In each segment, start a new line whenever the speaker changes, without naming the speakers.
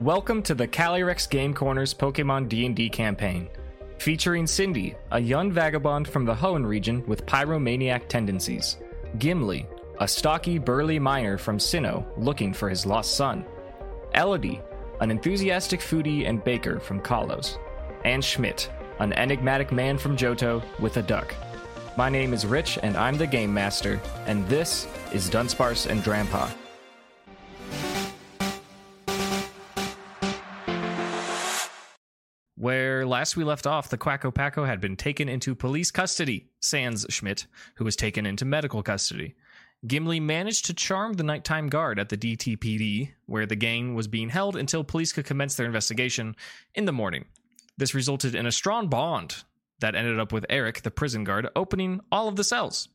Welcome to the Calyrex Game Corners Pokemon D&D campaign, featuring Cindy, a young vagabond from the Hoenn region with pyromaniac tendencies, Gimli, a stocky, burly miner from Sinnoh looking for his lost son, Elodie, an enthusiastic foodie and baker from Kalos, and Schmidt, an enigmatic man from Johto with a duck. My name is Rich, and I'm the Game Master, and this is Dunsparce and Drampa. Where last we left off, the Quacko Paco had been taken into police custody, sans Schmidt, who was taken into medical custody. Gimli managed to charm the nighttime guard at the DTPD, where the gang was being held until police could commence their investigation in the morning. This resulted in a strong bond that ended up with Eric, the prison guard, opening all of the cells.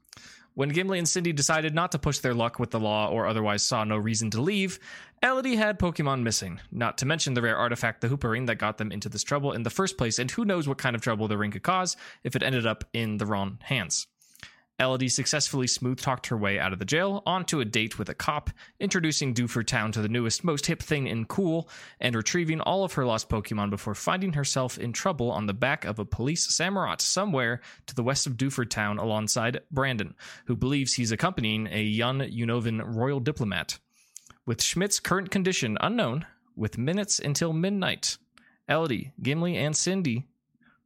When Gimli and Cindy decided not to push their luck with the law or otherwise saw no reason to leave, Elodie had Pokemon missing, not to mention the rare artifact, the Hoopa that got them into this trouble in the first place, and who knows what kind of trouble the ring could cause if it ended up in the wrong hands. Elodie successfully smooth talked her way out of the jail onto a date with a cop, introducing Dewford Town to the newest, most hip thing in cool, and retrieving all of her lost Pokemon before finding herself in trouble on the back of a police Samurott somewhere to the west of Dewford Town alongside Brandon, who believes he's accompanying a young Unovan royal diplomat. With Schmidt's current condition unknown, with minutes until midnight, Elodie, Gimli, and Cindy,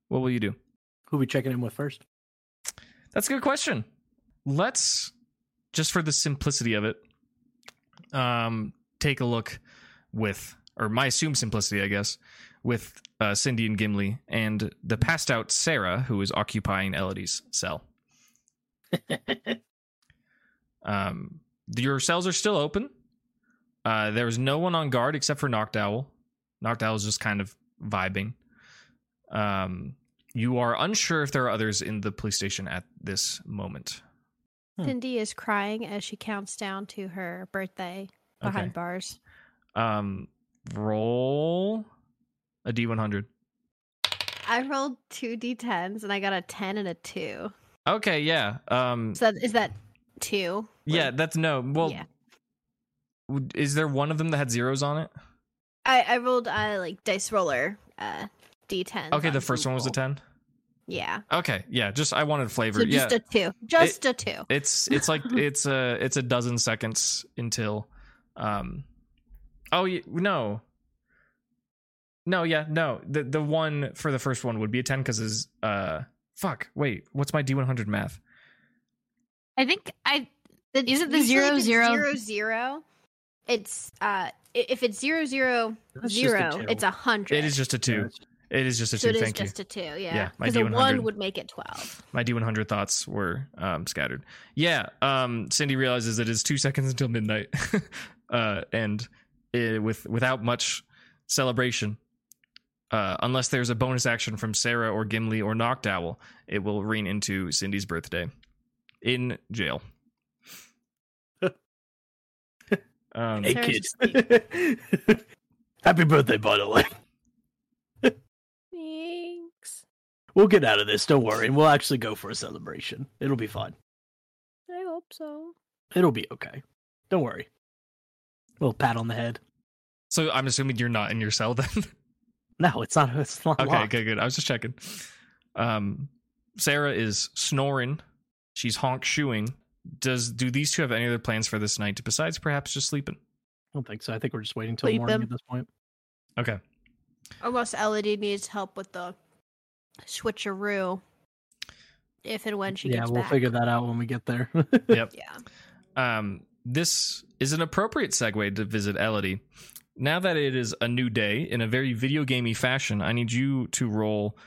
what will you do?
Who we checking in with first?
That's a good question. Let's just for the simplicity of it, um, take a look with, or my assumed simplicity, I guess, with uh, Cindy and Gimli and the passed out Sarah, who is occupying Elodie's cell. um, your cells are still open. Uh, there's no one on guard except for Noctowl. Noctowl is just kind of vibing. Um, you are unsure if there are others in the police station at this moment.
Hmm.
Cindy is crying as she counts down to her birthday behind
Okay.
bars.
Um, roll a d100.
I rolled two d10s and I got a 10 and a 2.
Okay, yeah. Um,
So that, is that two?
yeah, that's no. Well,
yeah.
is there one of them that had zeros on it?
I, I rolled uh, like dice roller uh, d10.
Okay, the first one was a 10.
Yeah.
Okay, yeah, just I wanted flavor.
So just
yeah.
a two. Just a two.
it's it's like it's a it's a dozen seconds until um oh no no yeah no the the one for the first one would be a 10 because is uh fuck wait what's my d100 math
I think I
The-
Is it the
usually
zero,
if it's
zero?
zero zero? It's uh if it's zero zero
That's just a
it's a hundred.
it is just a two it is just a
so
two
it is
thank you
just a two, yeah.
Yeah, my
Because a
D100.
one would make it twelve.
my d100 thoughts were um scattered yeah um cindy realizes it is two seconds until midnight uh and uh with without much celebration uh unless there's a bonus action from sarah or gimli or noctowl it will ring into cindy's birthday in jail um
Hey kids. Happy birthday, by the way.
Thanks.
We'll get out of this. Don't worry. and We'll actually go for a celebration. It'll be fine.
I hope so.
It'll be okay. Don't worry. little pat on the head.
so i'm assuming you're not in your cell then
No, it's not. It's not
Okay,
locked.
good, good. I was just checking. Um, Sarah is snoring. She's honk shoeing. Does do these two have any other plans for this night besides perhaps just sleeping?
I don't think so. I think we're just waiting till
Sleep
morning
him.
at this point.
Okay.
Almost Elodie needs help with the switcheroo. If and when she
yeah,
gets
we'll
back.
figure that out when we get there.
Yep.
Yeah.
Um, this is an appropriate segue to visit Elodie. Now that it is a new day in a very video gamey fashion, I need you to roll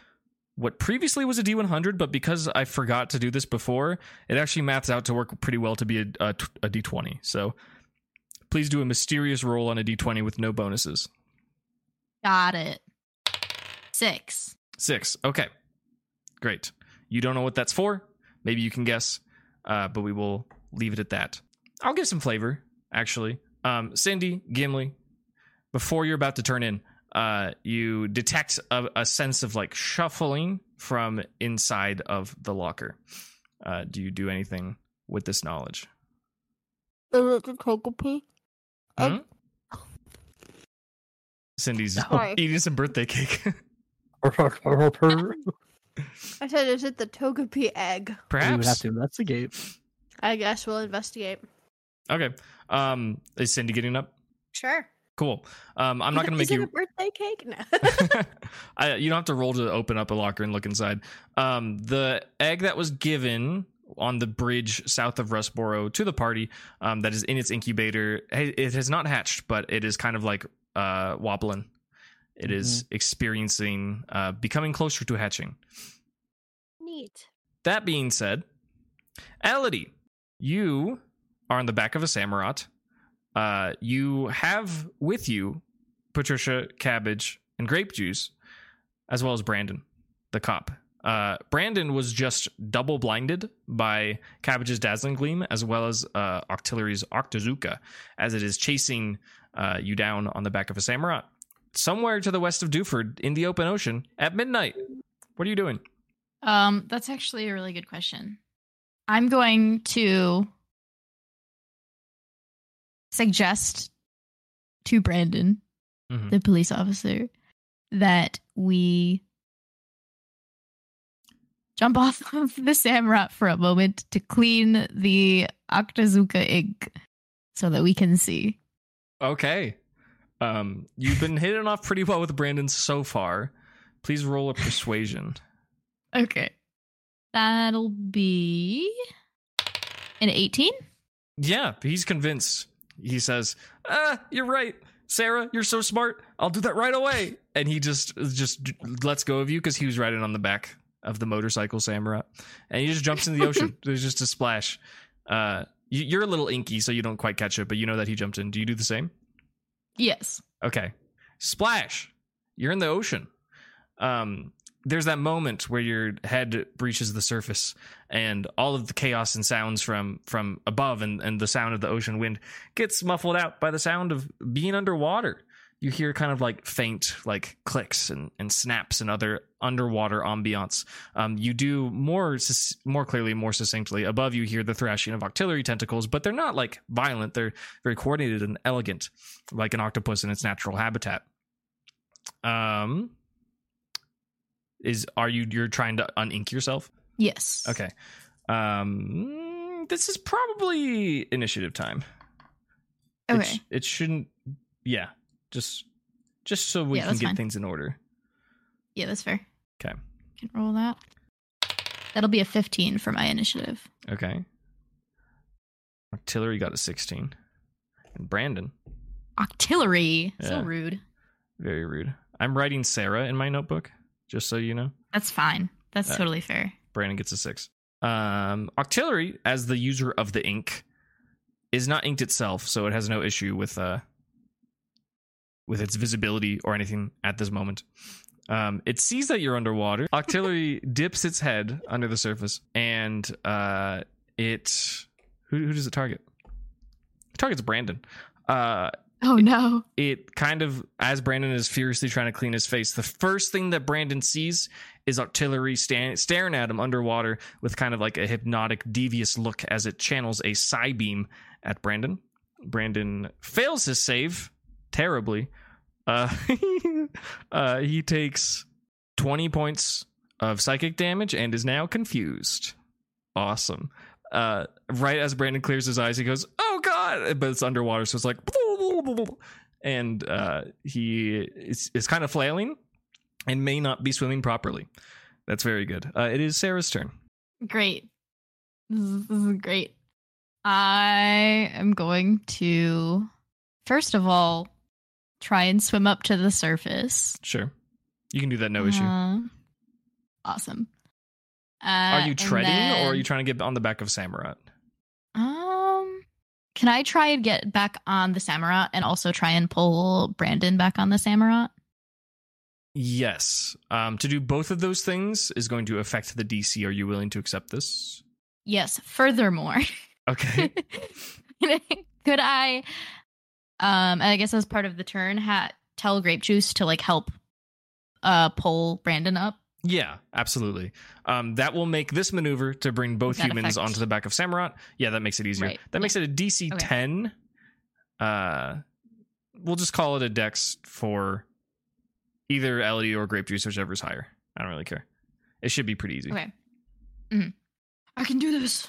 what previously was a D100, but because I forgot to do this before, it actually maths out to work pretty well to be a, a, a D20. So please do a mysterious roll on a D20 with no bonuses.
got it. Six.
Six. Okay. Great. You don't know what that's for. Maybe you can guess, uh, but we will leave it at that. I'll give some flavor, actually. Um, Cindy, Gimli, before you're about to turn in, uh, you detect a, a sense of like shuffling from inside of the locker. Uh, do you do anything with this knowledge?
Is it to take a peek?
Hmm? Cindy's
Sorry.
eating some birthday cake.
I said, is it the Togepi egg? Perhaps.
We would have
Perhaps.
to investigate.
I guess we'll investigate.
Okay. Um, is Cindy getting up?
Sure.
Cool. Um, I'm not going to
Is
make
it
you.
a birthday cake? No.
I, you don't have to roll to open up a locker and look inside. Um, the egg that was given on the bridge south of Rustboro to the party, um, that is in its incubator, hey, it has not hatched, but it is kind of like uh, wobbling. It is experiencing, uh, becoming closer to hatching.
Neat.
That being said, Elodie, you are on the back of a Samurott. Uh, you have with you Patricia, Cabbage, and Grape Juice, as well as Brandon, the cop. Uh, Brandon was just double blinded by Cabbage's Dazzling Gleam, as well as uh, Octillery's Octazooka, as it is chasing uh, you down on the back of a Samurott. Somewhere to the west of Dewford in the open ocean at midnight. What are you doing?
Um, that's actually a really good question. I'm going to suggest to Brandon,
Mhm.
the police officer, that we jump off of the Samurott for a moment to clean the Octazooka ink so that we can see.
Okay. Um, you've been hitting off pretty well with Brandon so far. Please roll a persuasion.
Okay. That'll be an 18.
Yeah, he's convinced. He says, "Ah, you're right, Sarah. You're so smart. I'll do that right away." And he just just lets go of you because he was riding on the back of the motorcycle Samurott, and he just jumps in the ocean. There's just a splash. Uh, you- you're a little inky, so you don't quite catch it, but you know that he jumped in. Do you do the same?
Yes.
Okay. Splash. You're in the ocean. Um, there's that moment where your head breaches the surface and all of the chaos and sounds from from above and, and the sound of the ocean wind gets muffled out by the sound of being underwater. You hear kind of like faint like clicks and, and snaps and other underwater ambiance. Um, you do more more clearly, more succinctly. Above you hear the thrashing of octillery tentacles, but they're not like violent. They're very coordinated and elegant like an octopus in its natural habitat. Um, is are you you're trying to unink yourself?
Yes.
Okay. Um, this is probably initiative time. It
Okay.
sh- It, shouldn't. Yeah. Just just so we
Yeah,
can get
fine.
things in order.
Yeah, that's fair.
Okay.
Can roll that. That'll be a 15 for my initiative.
Okay. Octillery got a sixteen, and Brandon
Octillery.
Yeah.
So rude.
very rude. I'm writing Sarah in my notebook, just so you know.
That's fine. That's
Uh,
totally fair.
Brandon gets a six. Um, Octillery, as the user of the ink, is not inked itself, so it has no issue with uh with its visibility or anything at this moment. Um, it sees that you're underwater. Octillery dips its head under the surface, and uh, it who, who does it target? It targets Brandon. Uh,
Oh no.
it kind of as Brandon is furiously trying to clean his face, the first thing that Brandon sees is octillery sta- staring at him underwater with kind of like a hypnotic, devious look as it channels a Psybeam at Brandon. Brandon fails his save terribly. Uh, uh, he takes 20 points of psychic damage and is now confused. Awesome. Uh, right as Brandon clears his eyes, he goes, "Oh God!" But it's underwater, so it's like, and uh, he is, is kind of flailing and may not be swimming properly. That's very good. Uh, it is Sarah's turn.
Great. This is, this is great. I am going to, first of all, try and swim up to the surface.
Sure, you can do that. No issue.
Uh, awesome. Uh,
Are you treading, or are you trying to get on the back of Samurott?
Um, can I try and get back on the Samurott and also try and pull Brandon back on the Samurott?
Yes. Um, to do both of those things is going to affect the DC. Are you willing to accept this?
Yes. Furthermore,
Okay.
could I, um, and I guess as part of the turn, ha- tell Grape Juice to like help, uh, pull Brandon up?
Yeah, absolutely. Um, that will make this maneuver to bring both
That
humans
affect-
onto the back of Samurott. Yeah, that makes it easier.
Right,
That makes it a DC
Okay.
10. Uh, we'll just call it a dex for either Elodie or grape juice, whichever's higher. I don't really care. It should be pretty easy.
Okay. Mhm. I can do this.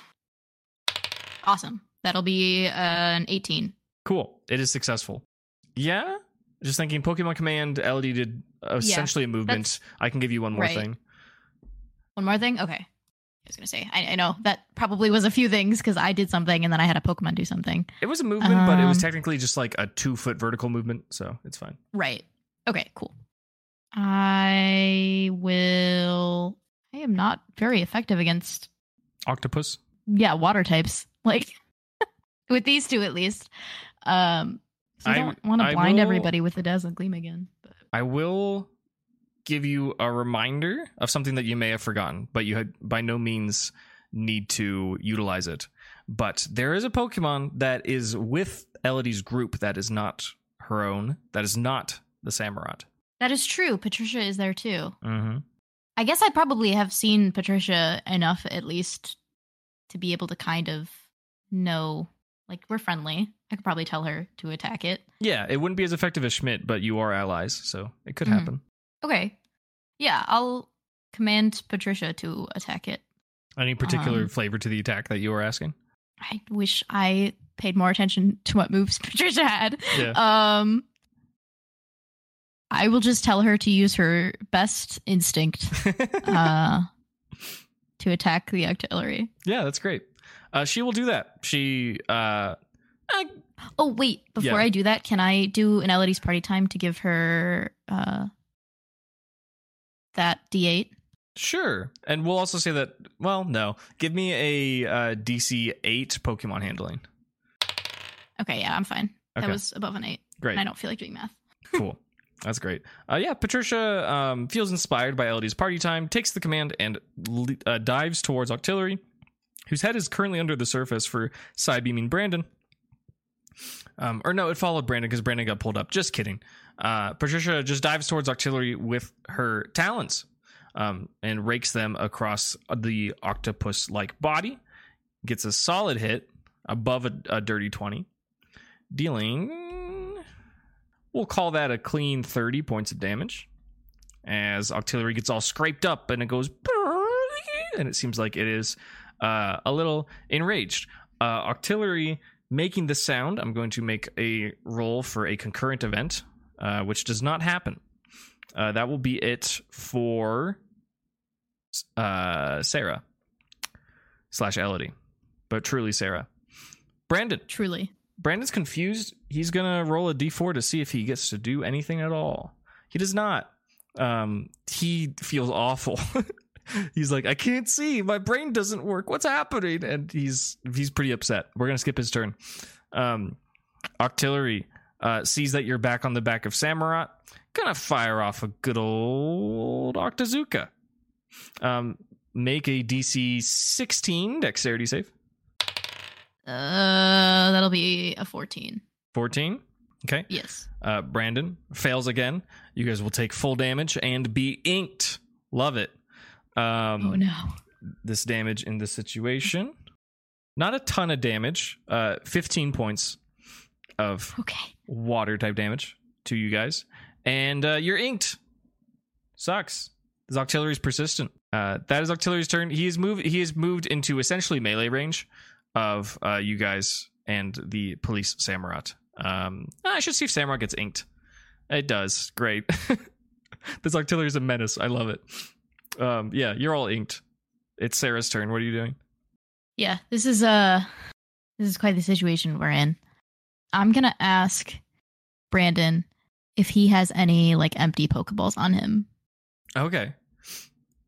Awesome. That'll be uh, an 18.
Cool. It is successful. Yeah. Just thinking Pokemon Command, Elodie did essentially a movement. I can give you one more
right.
thing.
One more thing? Okay. I was going to say, I, I know that probably was a few things because I did something and then I had a Pokemon do something.
It was a movement, but it was
Um,
technically just like a two foot vertical movement, so it's fine.
Right. Okay, cool. I will. I am not very effective against,
Octopus.
yeah, water types. Like, with these two at least. Um, I don't want to blind
will-
everybody with the dazzling gleam again. But
I will give you a reminder of something that you may have forgotten, but you had by no means need to utilize it. But there is a Pokemon that is with Elodie's group that is not her own, that is not the Samurott.
that is true. Patricia is there too.
Mm-hmm.
I guess I probably have seen Patricia enough, at least, to be able to kind of know. Like, we're friendly. I could probably tell her to attack it.
Yeah, it wouldn't be as effective as Schmidt, but you are allies, so it could
Mhm.
happen.
Okay. Yeah, I'll command Patricia to attack it.
Any particular
Um,
flavor to the attack that you were asking?
I wish I paid more attention to what moves Patricia had.
Yeah.
Um I will just tell her to use her best instinct uh to attack the octillery.
yeah, that's great. Uh, she will do that. She uh,
Oh wait, before
Yeah.
I do that, can I do an Elodie's party time to give her uh that D8?
Sure. And we'll also say that, well, no. Give me a uh, DC 8 Pokemon handling.
Okay, yeah, I'm fine.
Okay.
That was above an 8.
Great.
And I don't feel like doing math.
cool. That's great. Uh, yeah, Patricia um, feels inspired by Elodie's party time, takes the command, and uh, dives towards Octillery, whose head is currently under the surface for side beaming Brandon. Um, or no, it followed Brandon because Brandon got pulled up. Just kidding. Uh, Patricia just dives towards Octillery with her talons um, and rakes them across the octopus like body. Gets a solid hit above a, a dirty 20, dealing We'll call that a clean 30 points of damage. As Octillery gets all scraped up and it goes, and it seems like it is uh, a little enraged. Uh, Octillery making the sound, I'm going to make a roll for a concurrent event, uh, which does not happen. Uh, that will be it for uh, Sarah slash Elodie, but truly Sarah. Brandon.
Truly.
Brandon's confused. He's gonna roll a d4 to see if he gets to do anything at all. He does not. Um, he feels awful. he's like, I can't see. My brain doesn't work. What's happening? And he's he's pretty upset. We're gonna skip his turn. Um, Octillery uh, sees that you're back on the back of Samurott. Gonna fire off a good old Octazooka. Um, make a DC 16 dexterity save.
Uh that'll be a 14.
14. Okay.
Yes.
Uh, Brandon fails again. You guys will take full damage and be inked. Love it. Um,
oh no.
This damage in this situation, not a ton of damage. Uh, 15 points of
Okay.
water type damage to you guys, and uh, you're inked. Sucks. This Octillery is persistent. Uh, that is Octillery's turn. He is moved. He is moved into essentially melee range of uh, you guys and the police Samurott. Um, I should see if Samurott gets inked. It does. Great. this Octillery is a menace. I love it. Um, yeah, you're all inked. It's Sarah's turn. What are you doing?
Yeah, this is uh this is quite the situation we're in. I'm going to ask Brandon if he has any like empty pokeballs on him.
Okay.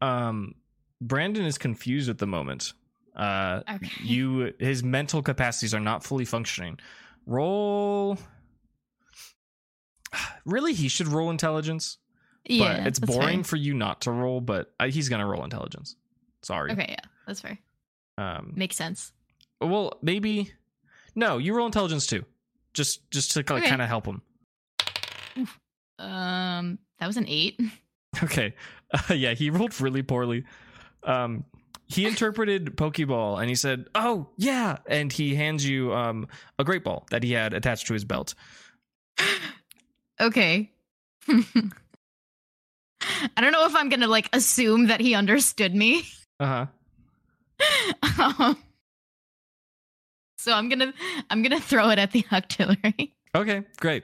Um, Brandon is confused at the moment. Uh,
Okay.
you his mental capacities are not fully functioning. Roll. Really, he should roll intelligence,
yeah,
but it's boring
fair.
for you not to roll. But uh, he's gonna roll intelligence. Sorry.
Okay, yeah, that's fair.
Um.
Makes sense.
Well, maybe. No, you roll intelligence too. Just, just to like,
Okay.
kind of help him.
Um, that was an eight.
Okay. Uh, yeah, he rolled really poorly. Um, he interpreted Pokeball and he said, "Oh yeah," and he hands you um a great ball that he had attached to his belt.
okay. I don't know if I'm gonna like assume that he understood me.
Uh huh.
um, so I'm gonna I'm gonna throw it at the octillery.
Okay, great.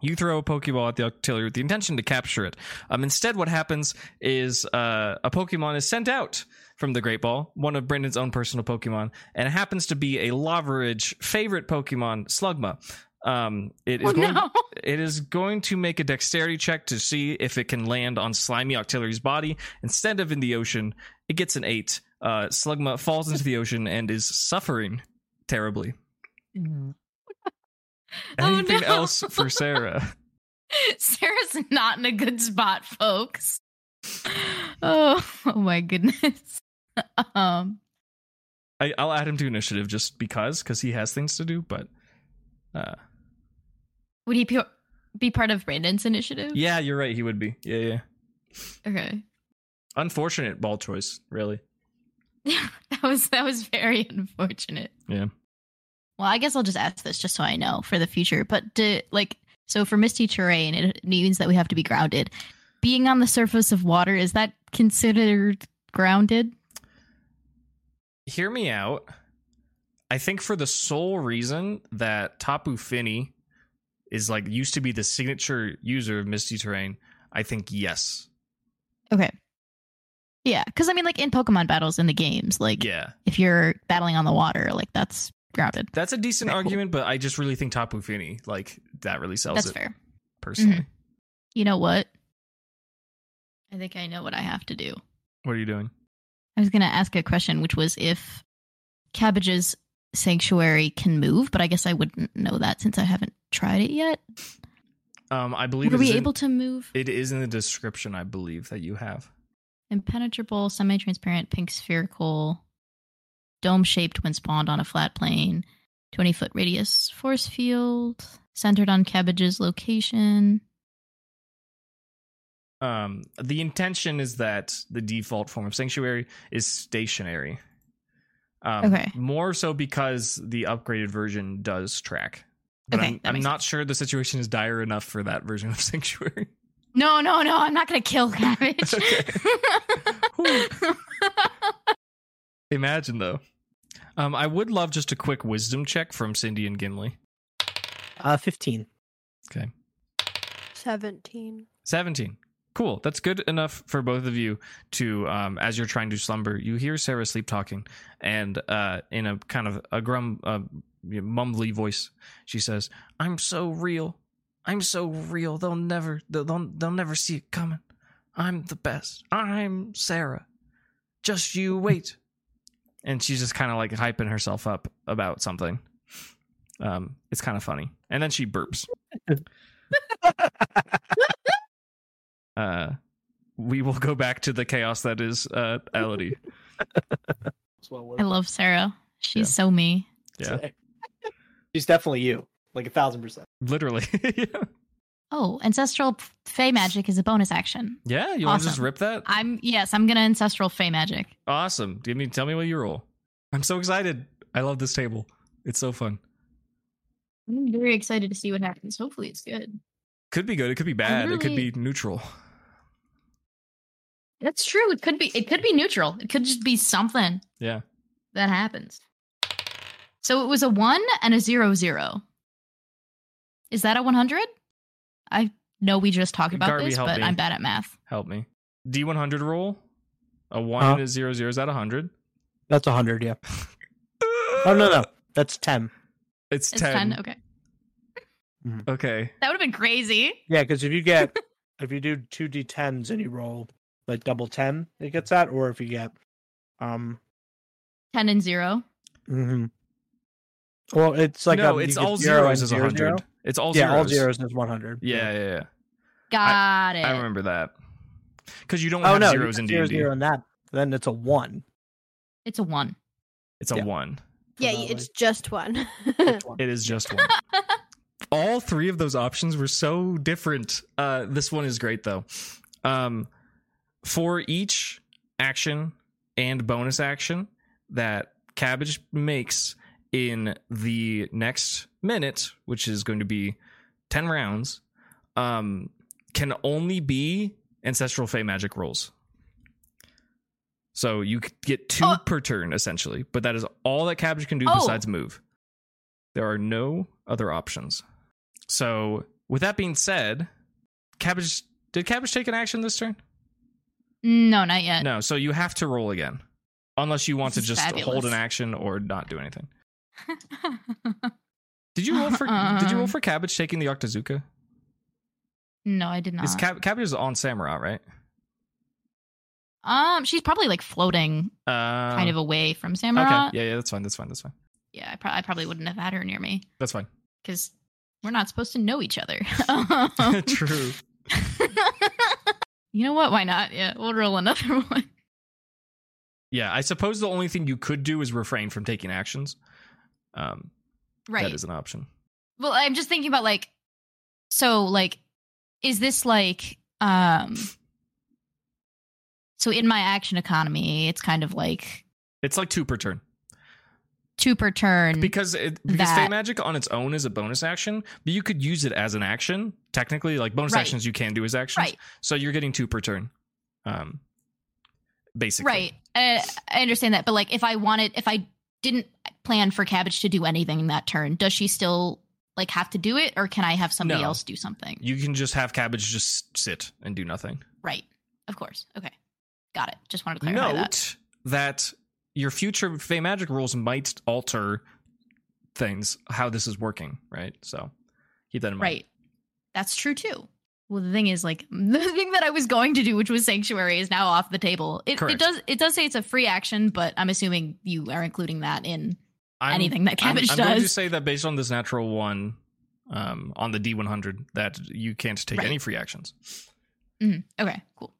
You throw a Pokeball at the octillery with the intention to capture it. Um, instead, what happens is uh, a Pokemon is sent out from the Great Ball, one of Brandon's own personal Pokemon, and it happens to be a Lavaridge favorite Pokemon, Slugma. Um, it is
Oh
going,
no!
it is going to make a dexterity check to see if it can land on slimy Octillery's body instead of in the ocean. It gets an eight. Uh, Slugma falls into the ocean and is suffering terribly.
Oh,
Anything
no.
else for Sarah?
Sarah's not in a good spot, folks. Oh, oh my goodness. um,
I, I'll add him to initiative just because, because he has things to do. But uh,
would he be, part of Brandon's initiative?
yeah, you're right. He would be. Yeah, yeah.
Okay.
Unfortunate ball choice, really.
Yeah, that was that was very unfortunate.
Yeah.
Well, I guess I'll just ask this just so I know for the future. But do, like, so for misty terrain, it means that we have to be grounded. Being on the surface of water is that considered grounded?
Hear me out. I think for the sole reason that Tapu Fini is like used to be the signature user of Misty Terrain, I think yes.
Okay. Yeah, because I mean, like in Pokemon battles in the games, like
Yeah.
if you're battling on the water, like that's grounded.
That's a decent
Very cool.
argument, but I just really think Tapu Fini, like, that really sells
That's
it
fair.
personally. Mm-hmm.
You know what? I think I know what I have to do.
What are you doing?
I was going to ask a question, which was if Cabbage's sanctuary can move, but I guess I wouldn't know that since I haven't tried it yet.
Um, I believe
Are we
in-
able to move?
it is in the description, I believe, that you have.
Impenetrable, semi transparent, pink spherical, dome shaped when spawned on a flat plane, 20 foot radius force field, centered on Cabbage's location.
Um, the intention is that the default form of sanctuary is stationary. Um,
Okay.
More so because the upgraded version does track. But
Okay,
I'm, I'm
makes
not sure the situation is dire enough for that version of sanctuary.
No, no, no, I'm not going to kill Cabbage.
Okay. Imagine though. Um, I would love just a quick wisdom check from Cindy and Gimli.
Uh, 15.
Okay.
17.
17. Cool. That's good enough for both of you to, um, as you're trying to slumber, you hear Sarah sleep talking, and uh, in a kind of a grum, uh, mumbly voice, she says, "I'm so real. I'm so real. They'll never, they'll, they'll never see it coming. I'm the best. I'm Sarah. Just you wait." And she's just kind of like hyping herself up about something. Um, it's kind of funny, and then she burps. uh we will go back to the chaos that is uh Elodie.
I love Sarah. She's so me.
Yeah.
She's definitely you. Like a thousand percent.
Literally. yeah.
Oh, ancestral fey magic is a bonus action.
Yeah, you want to just rip that?
I'm yes, I'm gonna ancestral fey magic.
Awesome. Give me tell me what you roll. I'm so excited. I love this table. It's so fun.
I'm very excited to see what happens. Hopefully, it's good.
Could be good, it could be bad, it could be neutral.
That's true. It could be. It could be neutral. It could just be something
Yeah.
that happens. So it was a one and a zero zero. Is that a one hundred? I know we just talked about
Garby,
this, but
me.
I'm bad at math.
Help me. D100 roll. A 1
Huh?
and a 0 0 is that 100?
That's 100, yeah. Oh, no, no. That's 10.
It's,
It's
10.
ten. Okay, mm-hmm.
Okay.
that would have been crazy.
Yeah, because if you get, if you do two d10s and you roll like double 10, it gets that. Or if you get, um,
Ten and zero.
mhm. well, it's like
no,
you
it's all
zero
zeros is 100.
zero.
It's all
yeah,
zeros.
all zeros is 100.
Yeah, yeah, yeah.
Got it.
I remember that. Because you don't
Oh
have
no,
zeros
you
in
get zero,
D&D.
zero in that. Then it's a one.
It's a one.
It's a
Yeah.
1.
Yeah, it's
way.
just one.
It's one.
It is just one. All three of those options were so different. Uh, this one is great though. Um, for each action and bonus action that Cabbage makes in the next minute, which is going to be 10 rounds, um, can only be ancestral fey magic rolls. So you get two
Oh.
per turn essentially, but that is all that Cabbage can do
Oh.
besides move. There are no other options. So with that being said, Cabbage did Cabbage take an action this turn?
No, not yet.
No, so you have to roll again. Unless you want
This
to just hold an action or not do anything. Did you roll for Did you roll
Um,
for Cabbage taking the Octazooka?
no, I did not.
Is Cab- Cabbage is on Samurott, right?
um, she's probably like floating
Um,
kind of away from Samurott.
Okay, yeah, yeah, that's fine. That's fine. That's fine.
Yeah, I, pro- I probably wouldn't have had her near me
That's fine.
because we're not supposed to know each other.
True.
you know what? Why not? Yeah, we'll roll another one.
Yeah, I suppose the only thing you could do is refrain from taking actions. Um,
Right.
That is an option.
Well, I'm just thinking about like, so like, is this like, um, so in my action economy, it's kind of like
It's like two per turn
two per turn.
because it, because
That-
Fey Magic on its own is a bonus action, but you could use it as an action. Technically, like bonus
Right.
actions, you can do as actions.
right,
So you're getting two per turn. Um, basically.
right. Uh, I understand that, but like, if I wanted, if I didn't plan for Cabbage to do anything that turn, does she still like have to do it, or can I have somebody
No.
else do something?
You can just have Cabbage just sit and do nothing.
right. Of course. Okay. Got it. Just wanted to clarify that.
Note that. Your future Fey Magic rules might alter things, how this is working, right? So keep that in mind.
Right. That's true too. Well, the thing is, like, the thing that I was going to do, which was sanctuary, is now off the table. It, it does it does say it's a free action, but I'm assuming you are including that in
I'm,
anything that
I'm,
cabbage
I'm going to say that based on this natural one um, on the D100, that you can't take
Right.
any free actions.
Mhm. Okay, cool.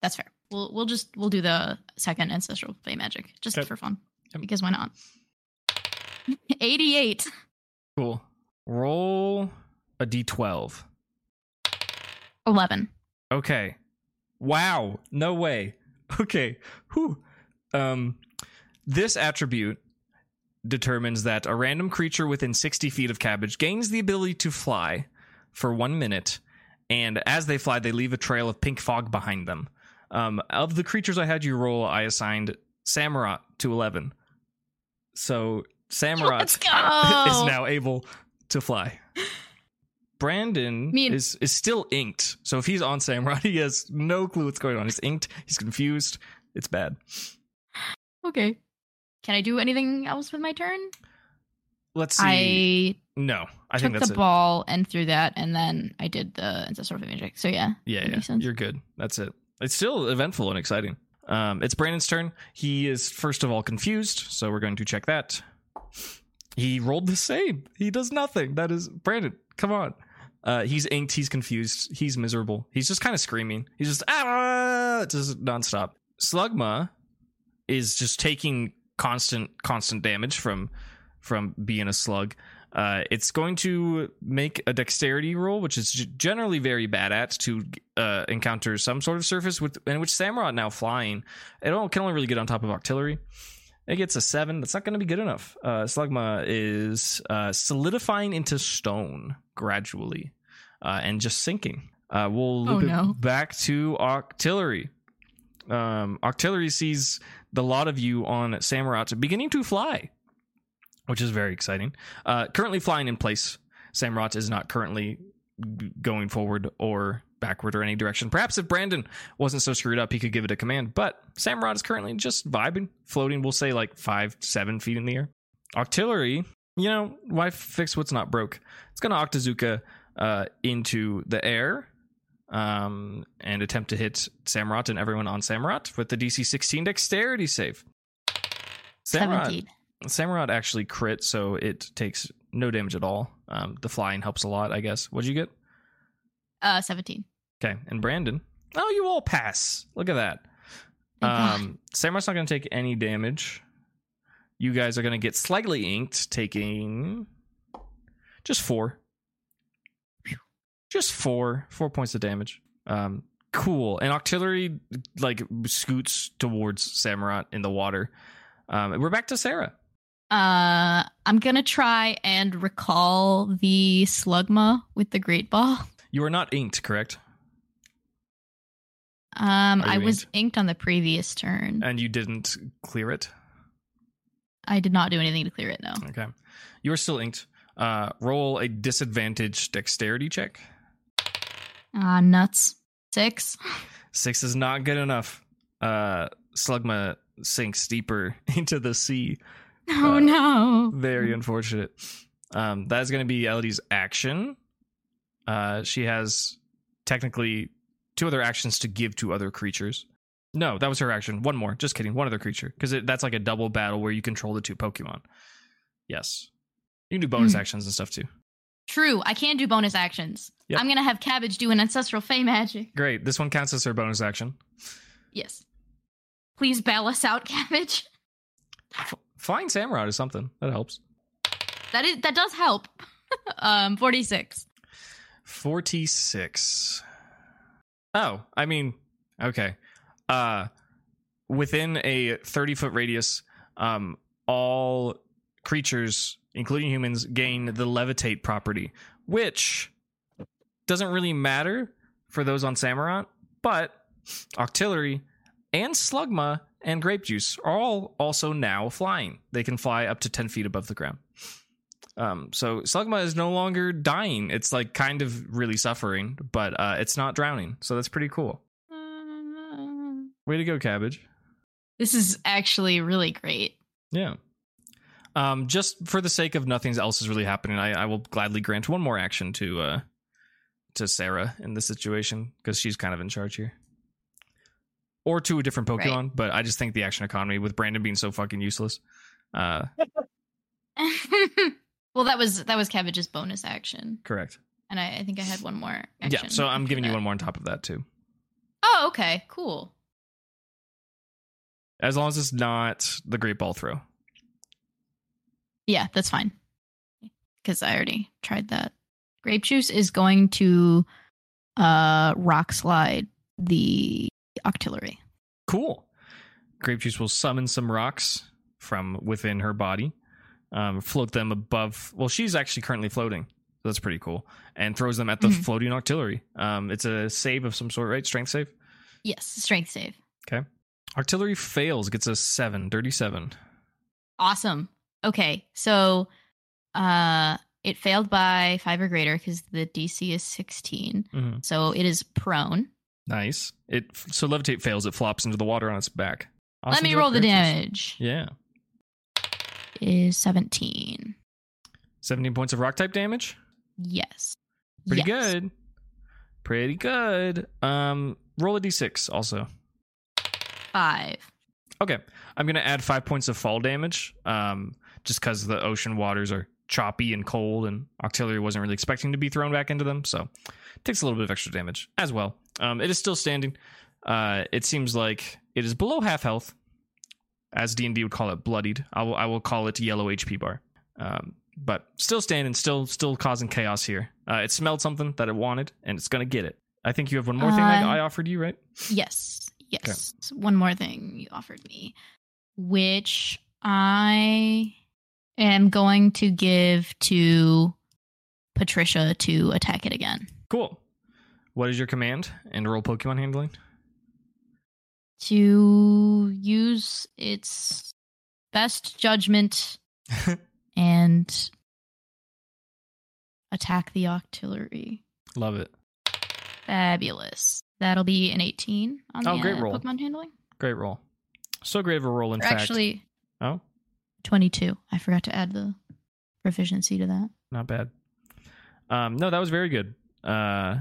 That's fair. We'll we'll just we'll do the second ancestral fey magic just
Okay.
for fun
Yep.
because why not? Eighty eight.
Cool. Roll a D12.
11.
Okay. Wow. No way. Okay. Whew. Um, this attribute determines that a random creature within 60 feet of Cabbage gains the ability to fly for one minute, and as they fly, they leave a trail of pink fog behind them. Um, of the creatures I had you roll, I assigned Samurott to 11. So Samurott is now able to fly. Brandon
Me and-
is is still inked. So if he's on Samurott, he has no clue what's going on. He's inked. He's confused. It's bad.
Okay. Can I do anything else with my turn?
Let's see.
I
no, I
took
think that's
the
it.
ball and threw that, and then I did the ancestral magic. So yeah,
Yeah,
that
yeah.
makes sense.
You're good. That's it. It's still eventful and exciting. Um, it's Brandon's turn. He is first of all confused, so we're going to check that. He rolled the same. He does nothing. That is Brandon. Come on. Uh, he's inked. He's confused. He's miserable. He's just kind of screaming. He's just ah, just nonstop. Slugma is just taking constant, constant damage from from being a slug. Uh, it's going to make a dexterity roll, which is generally very bad at to uh, encounter some sort of surface with in which Samurott now flying. It all, can only really get on top of octillery. It gets a seven. That's not going to be good enough. Uh, Slugma is uh, solidifying into stone gradually uh, and just sinking. Uh, we'll
Oh,
loop it back to octillery. Um, octillery sees the lot of you on Samurott beginning to fly, which is very exciting. Uh, currently flying in place. Samurott is not currently going forward or backward or any direction. Perhaps if Brandon wasn't so screwed up, he could give it a command. But Samurott is currently just vibing, floating. We'll say like five, seven feet in the air. Octillery, you know, why fix what's not broke? It's to Octazooka uh, into the air um, and attempt to hit Samurott and everyone on Samurott with the DC 16 dexterity save. Samurott,
17.
Samurott actually crit, so it takes no damage at all. Um, the flying helps a lot, I guess. What'd you get?
Uh, 17.
Okay, and Brandon. Oh, you all pass. Look at that. Um, not going to take any damage. You guys are going to get slightly inked, taking just four. Just four, four points of damage. Um, cool. And octillery like scoots towards Samurott in the water. Um, we're back to Sarah.
Uh, I'm gonna try and recall the slugma with the great ball.
You are not inked, correct?
Um, I
you
was
inked?
inked on the previous turn.
And you didn't clear it.
I did not do anything to clear it. No.
Okay. You are still inked. Uh, roll a disadvantage dexterity check.
Ah, nuts. Six.
Six is not good enough. Uh, Slugma sinks deeper into the sea.
Oh
Uh,
no.
Very unfortunate. Um, that is going to be Elodie's action. Uh, she has technically two other actions to give to other creatures. No, that was her action. One more. Just kidding. One other creature. Because that's like a double battle where you control the two Pokemon. Yes. You can do bonus
Hmm.
actions and stuff too.
True. I can do bonus actions.
Yep.
I'm gonna have Cabbage do an ancestral Fey magic.
Great. This one counts as her bonus action.
Yes. Please bail us out, Cabbage.
F- Flying Samurott is something. That helps.
That is that does help. um, forty six.
46. Oh, I mean, okay. Uh within a 30 foot radius, um all creatures, including humans, gain the levitate property, which doesn't really matter for those on Samurott, but Octillery and Slugma and Grape Juice are all also now flying. They can fly up to 10 feet above the ground. Um, so Slugma is no longer dying. It's like kind of really suffering, but uh, it's not drowning. So that's pretty cool. Way to go, Cabbage.
This is actually really great.
Yeah. Um, just for the sake of nothing else is really happening, I, I will gladly grant one more action to uh, to Sarah in this situation because she's kind of in charge here, or to a different Pokemon.
Right.
But I just think the action economy with Brandon being so fucking useless. Uh,
well, that was that was Cabbage's bonus action,
correct.
and I, I think I had one more. Action
Yeah. So I'm giving you one more on top of that too,
Oh, okay, cool.
as long as it's not the Great Ball Throw.
Yeah, that's fine. Because I already tried that. Grape juice is going to uh rock slide the octillery.
Cool. Grape juice will summon some rocks from within her body, um, float them above. Well, she's actually currently floating. So that's pretty cool. And throws them at the
Mhm.
floating octillery. Um, it's a save of some sort, right? Strength save.
Yes, strength save.
Okay. Octillery fails, gets a seven, dirty seven.
Awesome. Okay, so uh it failed by five or greater because the DC is 16.
Mhm.
So it is prone.
Nice. It so levitate fails. It flops into the water on its back.
Let me roll the damage.
Yeah,
Is 17.
seventeen points of rock type damage.
Yes.
Pretty
Yes.
good. Pretty good. Um, roll a d6 also.
Five.
Okay, I'm gonna add five points of fall damage, um, just because the ocean waters are choppy and cold, and Octillery wasn't really expecting to be thrown back into them, so it takes a little bit of extra damage as well. Um, it is still standing. Uh, it seems like it is below half health, as D and D would call it, bloodied. I will I will call it yellow HP bar. Um, but still standing, still still causing chaos here. Uh, it smelled something that it wanted, and it's gonna get it. I think you have one more thing that
Uh,
I offered you, right?
Yes. Yes. One more thing you offered me, which I am going to give to Patricia to attack it again.
Cool. What is your command and roll Pokemon handling?
To use its best judgment and attack the octillery.
Love it.
Fabulous. That'll be an 18 on
Oh,
the
great
uh,
roll.
Pokemon handling.
Great roll. So great of a roll, in
Or
fact.
actually,
oh,
22. I forgot to add the proficiency to that.
not bad. Um, no, that was very good. Uh,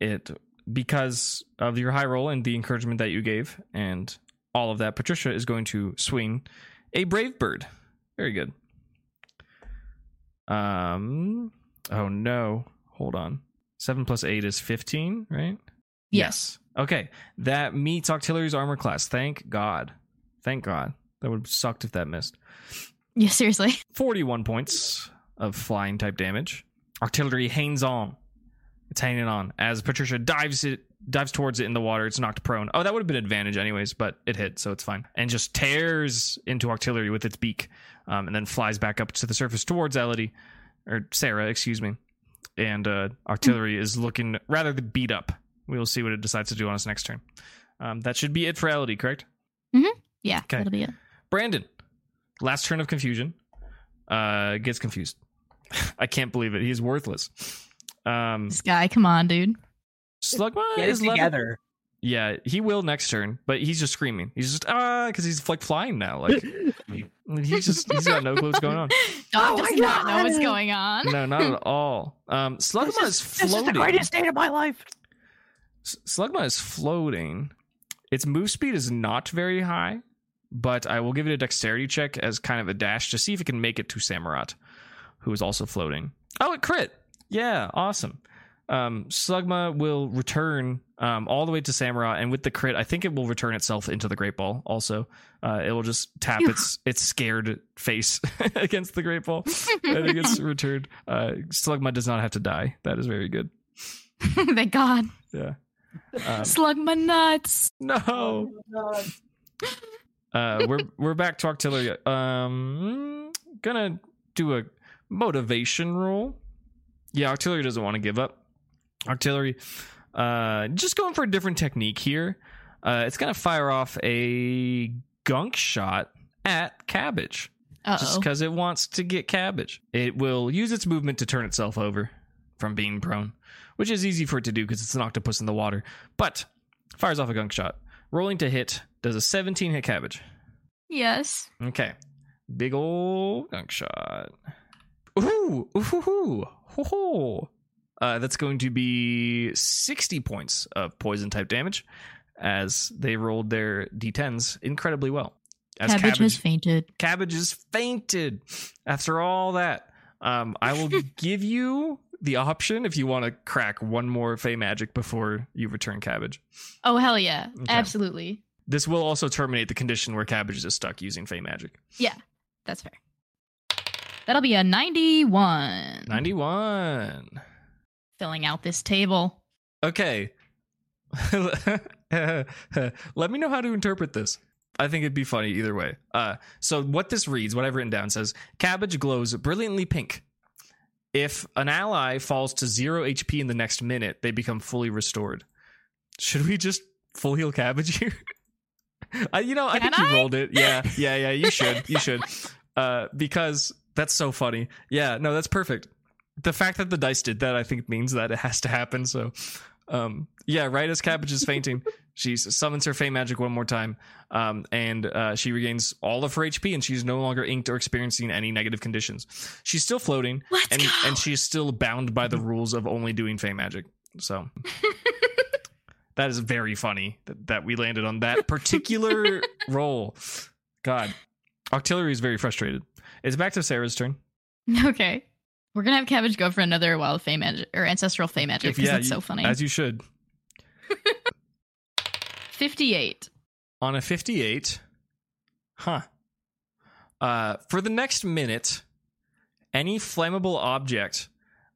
it because of your high roll and the encouragement that you gave and all of that, Patricia is going to swing a brave bird. Very good. Um. Oh no. Hold on. Seven plus eight is fifteen, right?
Yes.
Okay. That meets Octillery's armor class. Thank God. Thank God. That would have sucked if that missed.
Yeah, seriously.
41 points of flying type damage. Octillery hangs on. It's hanging on as Patricia dives it dives towards it in the water. It's knocked prone. Oh, that would have been advantage anyways, but it hit, so it's fine. And just tears into Octillery with its beak, um, and then flies back up to the surface towards Elodie or Sarah, excuse me. And uh, Octillery is looking rather beat up. We will see what it decides to do on its next turn. Um, that should be it for Elodie, correct? Mm-hmm.
Yeah,
Okay.
that'll be it.
Brandon, last turn of confusion, uh, gets confused. I can't believe it. He's worthless. Um,
This guy, come on, dude.
Slugma
Get it
is level-
together.
Yeah, he will next turn, but he's just screaming. He's just ah, because he's like flying now. Like he's just he's got no clue what's going on.
Dog
Oh
does
my
not know what's going on.
No, not at all. Um, Slugma is,
This is, this is the greatest day of my life.
S- Slugma is floating. Its move speed is not very high, but I will give it a dexterity check as kind of a dash to see if it can make it to Samurott, who is also floating. Oh, it crit! Yeah, awesome. Um, Slugma will return um, all the way to Samurott, and with the crit, I think it will return itself into the Great Ball. Also, uh, it will just tap its its scared face against the Great Ball, and it gets returned. Uh, Slugma does not have to die. That is very good.
Thank God.
Yeah. Um,
Slug my nuts.
no. Uh, we're we're back to octillery. Um, gonna do a motivation roll. Yeah, octillery doesn't want to give up. Octillery, uh, just going for a different technique here. Uh, it's gonna fire off a gunk shot at cabbage
Uh
just because it wants to get cabbage. It will use its movement to turn itself over from being prone, which is easy for it to do because it's an octopus in the water. But fires off a gunk shot. Rolling to hit does a 17 hit cabbage.
Yes.
Okay, big ol' gunk shot. Ooh, ooh, ooh, ooh, ooh. Uh, that's going to be 60 points of poison type damage as they rolled their d10s incredibly well. As
Cabbage, has fainted.
Cabbage is fainted. After all that, um, I will give you the option if you want to crack one more Fey magic before you return Cabbage.
Oh hell yeah.
Okay.
Absolutely.
This will also terminate the condition where Cabbage is stuck using Fey magic.
Yeah, that's fair. That'll be a 91.
91.
Filling out this table.
Okay. Let me know how to interpret this. I think it'd be funny either way. Uh, so what this reads, what I've written down says, cabbage glows brilliantly pink. If an ally falls to zero HP in the next minute, they become fully restored. Should we just full heal cabbage here? uh, you know, I
Can
think you rolled it. Yeah, yeah, yeah. You should. You should. Uh, because that's so funny. Yeah, no, that's perfect. The fact that the dice did that, I think, means that it has to happen. So, um, yeah, right as Cabbage is fainting, she summons her Fey magic one more time, um, and uh, she regains all of her HP, and she's no longer inked or experiencing any negative conditions. She's still floating,
Let's
and
go.
and she's still bound by the rules of only doing Fey magic. So. That is very funny that, that we landed on that particular roll. God, Octillery is very frustrated. It's back to Sarah's turn.
Okay. We're gonna have Cabbage go for another wild fey magic or ancestral fey magic because
yeah,
that's
you-
so funny.
As you should.
58.
On a 58, huh. Uh, for the next minute, any flammable object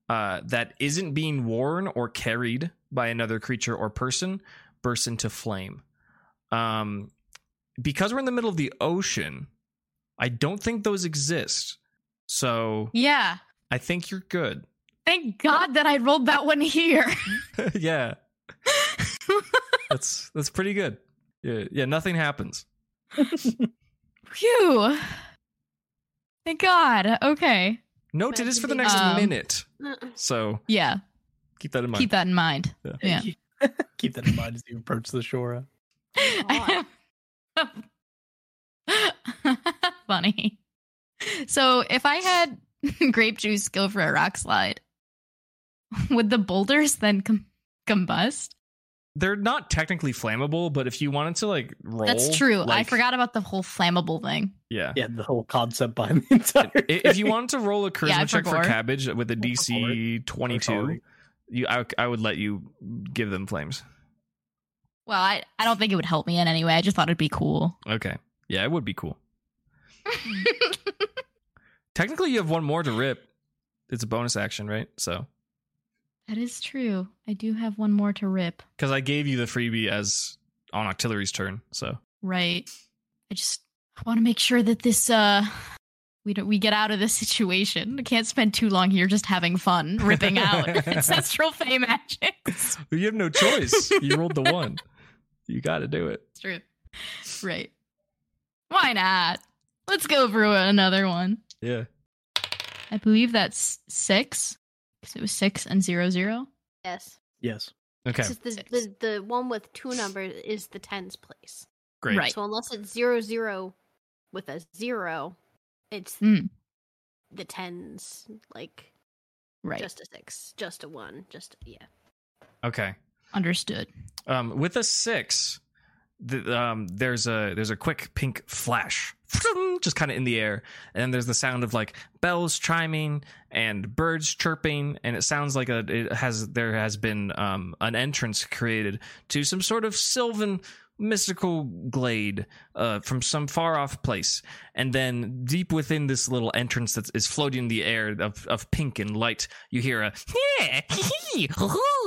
uh, that isn't being worn or carried by another creature or person bursts into flame. Um, because we're in the middle of the ocean, I don't think those exist. So
Yeah.
I think you're good.
Thank God that I rolled that one here.
yeah, that's that's pretty good. Yeah, yeah, nothing happens.
Phew. Thank God. Okay.
Note it is for the next
Um,
minute, so
Yeah.
keep that in mind.
Keep that in mind. Yeah.
Keep that in mind as you approach the shore.
Funny. So if I had grape juice go for a rock slide, would the boulders then com- combust?
They're not technically flammable, but if you wanted to like roll,
That's true. I forgot about the whole flammable thing.
Yeah.
Yeah, the whole concept behind the entire.
I- If you wanted to roll a charisma
Yeah,
check for cabbage with a DC twenty two, you I, I would let you give them flames.
Well, I, I don't think it would help me in any way. I just thought it'd be cool.
Okay, yeah, it would be cool. Technically, you have one more to rip. It's a bonus action, right? So
That is true. I do have one more to rip.
Because I gave you the freebie as on Octillery's turn. So
Right. I just want to make sure that this uh we don't we get out of this situation. I can't spend too long here just having fun ripping out ancestral fey magic.
You have no choice. you rolled the one. You got to do it.
It's true. Right. Why not? Let's go for another one.
Yeah.
I believe that's six. Because it was six and zero zero.
Yes.
Yes.
Okay.
It's just the, the the one with two numbers is the tens place.
Great.
Right.
So unless it's zero zero with a zero, it's
Mm.
the tens like
Right.
just a six, just a one, just yeah.
Okay.
Understood.
Um, with a six, the, um, there's a there's a quick pink flash, just kind of in the air, and then there's the sound of like bells chiming and birds chirping, and it sounds like a it has there has been um, an entrance created to some sort of sylvan mystical glade uh, from some far off place, and then deep within this little entrance that is floating in the air of, of pink and light, you hear a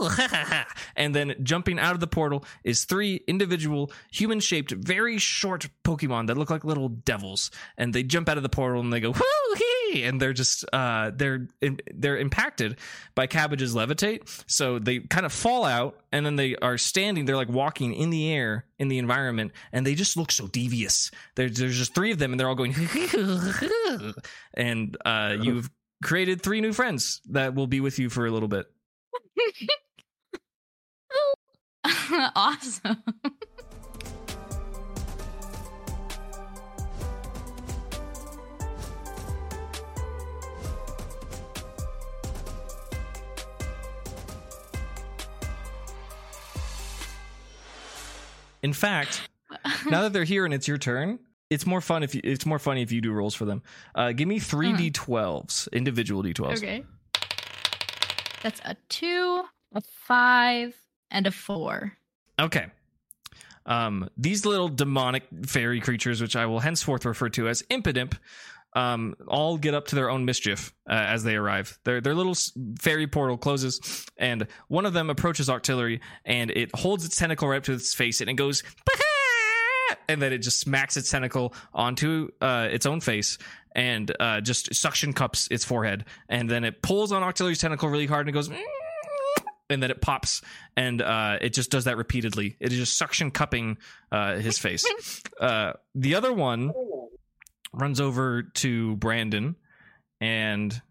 and then jumping out of the portal is three individual human shaped, very short Pokemon that look like little devils, and they jump out of the portal and they go whoo hee, and they're just uh, they're they're impacted by Cabbage's levitate, so they kind of fall out, and then they are standing, they're like walking in the air in the environment, and they just look so devious. There's there's just three of them, and they're all going, and uh, you've created three new friends that will be with you for a little bit.
awesome.
In fact, now that they're here and it's your turn, it's more fun if you, it's more funny if you do rolls for them. Uh, give me three
Huh.
d12s, individual d12s.
okay. That's a two, a five, and a four.
Okay. Um, these little demonic fairy creatures, which I will henceforth refer to as Impidimp, um, all get up to their own mischief uh, as they arrive. Their their little fairy portal closes, and one of them approaches Octillery, and it holds its tentacle right up to its face, and it goes, and then it just smacks its tentacle onto uh, its own face, and uh, just suction cups its forehead, and then it pulls on Octillery's tentacle really hard, and it goes. And then it pops, and uh, it just does that repeatedly. It is just suction cupping uh, his face. uh, the other one runs over to Brandon and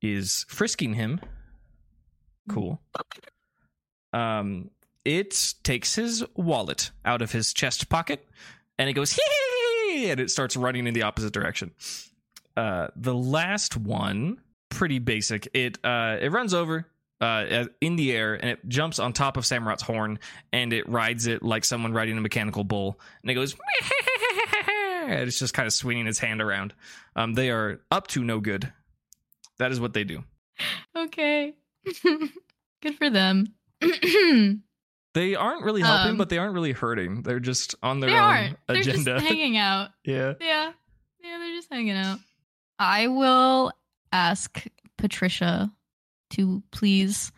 is frisking him. Cool. Um, it takes his wallet out of his chest pocket and it goes hee hee, and it starts running in the opposite direction. Uh, the last one, pretty basic. It uh, it runs over uh, in the air and it jumps on top of Samurott's horn and it rides it like someone riding a mechanical bull and it goes and it's just kind of swinging its hand around. Um, they are up to no good. That is what they do.
Okay. Good for them.
They aren't really helping,
Um,
but they aren't really hurting. They're just on their
they
own
aren't. They're
agenda.
just hanging out.
yeah.
Yeah. Yeah, they're just hanging out. I will ask Patricia to please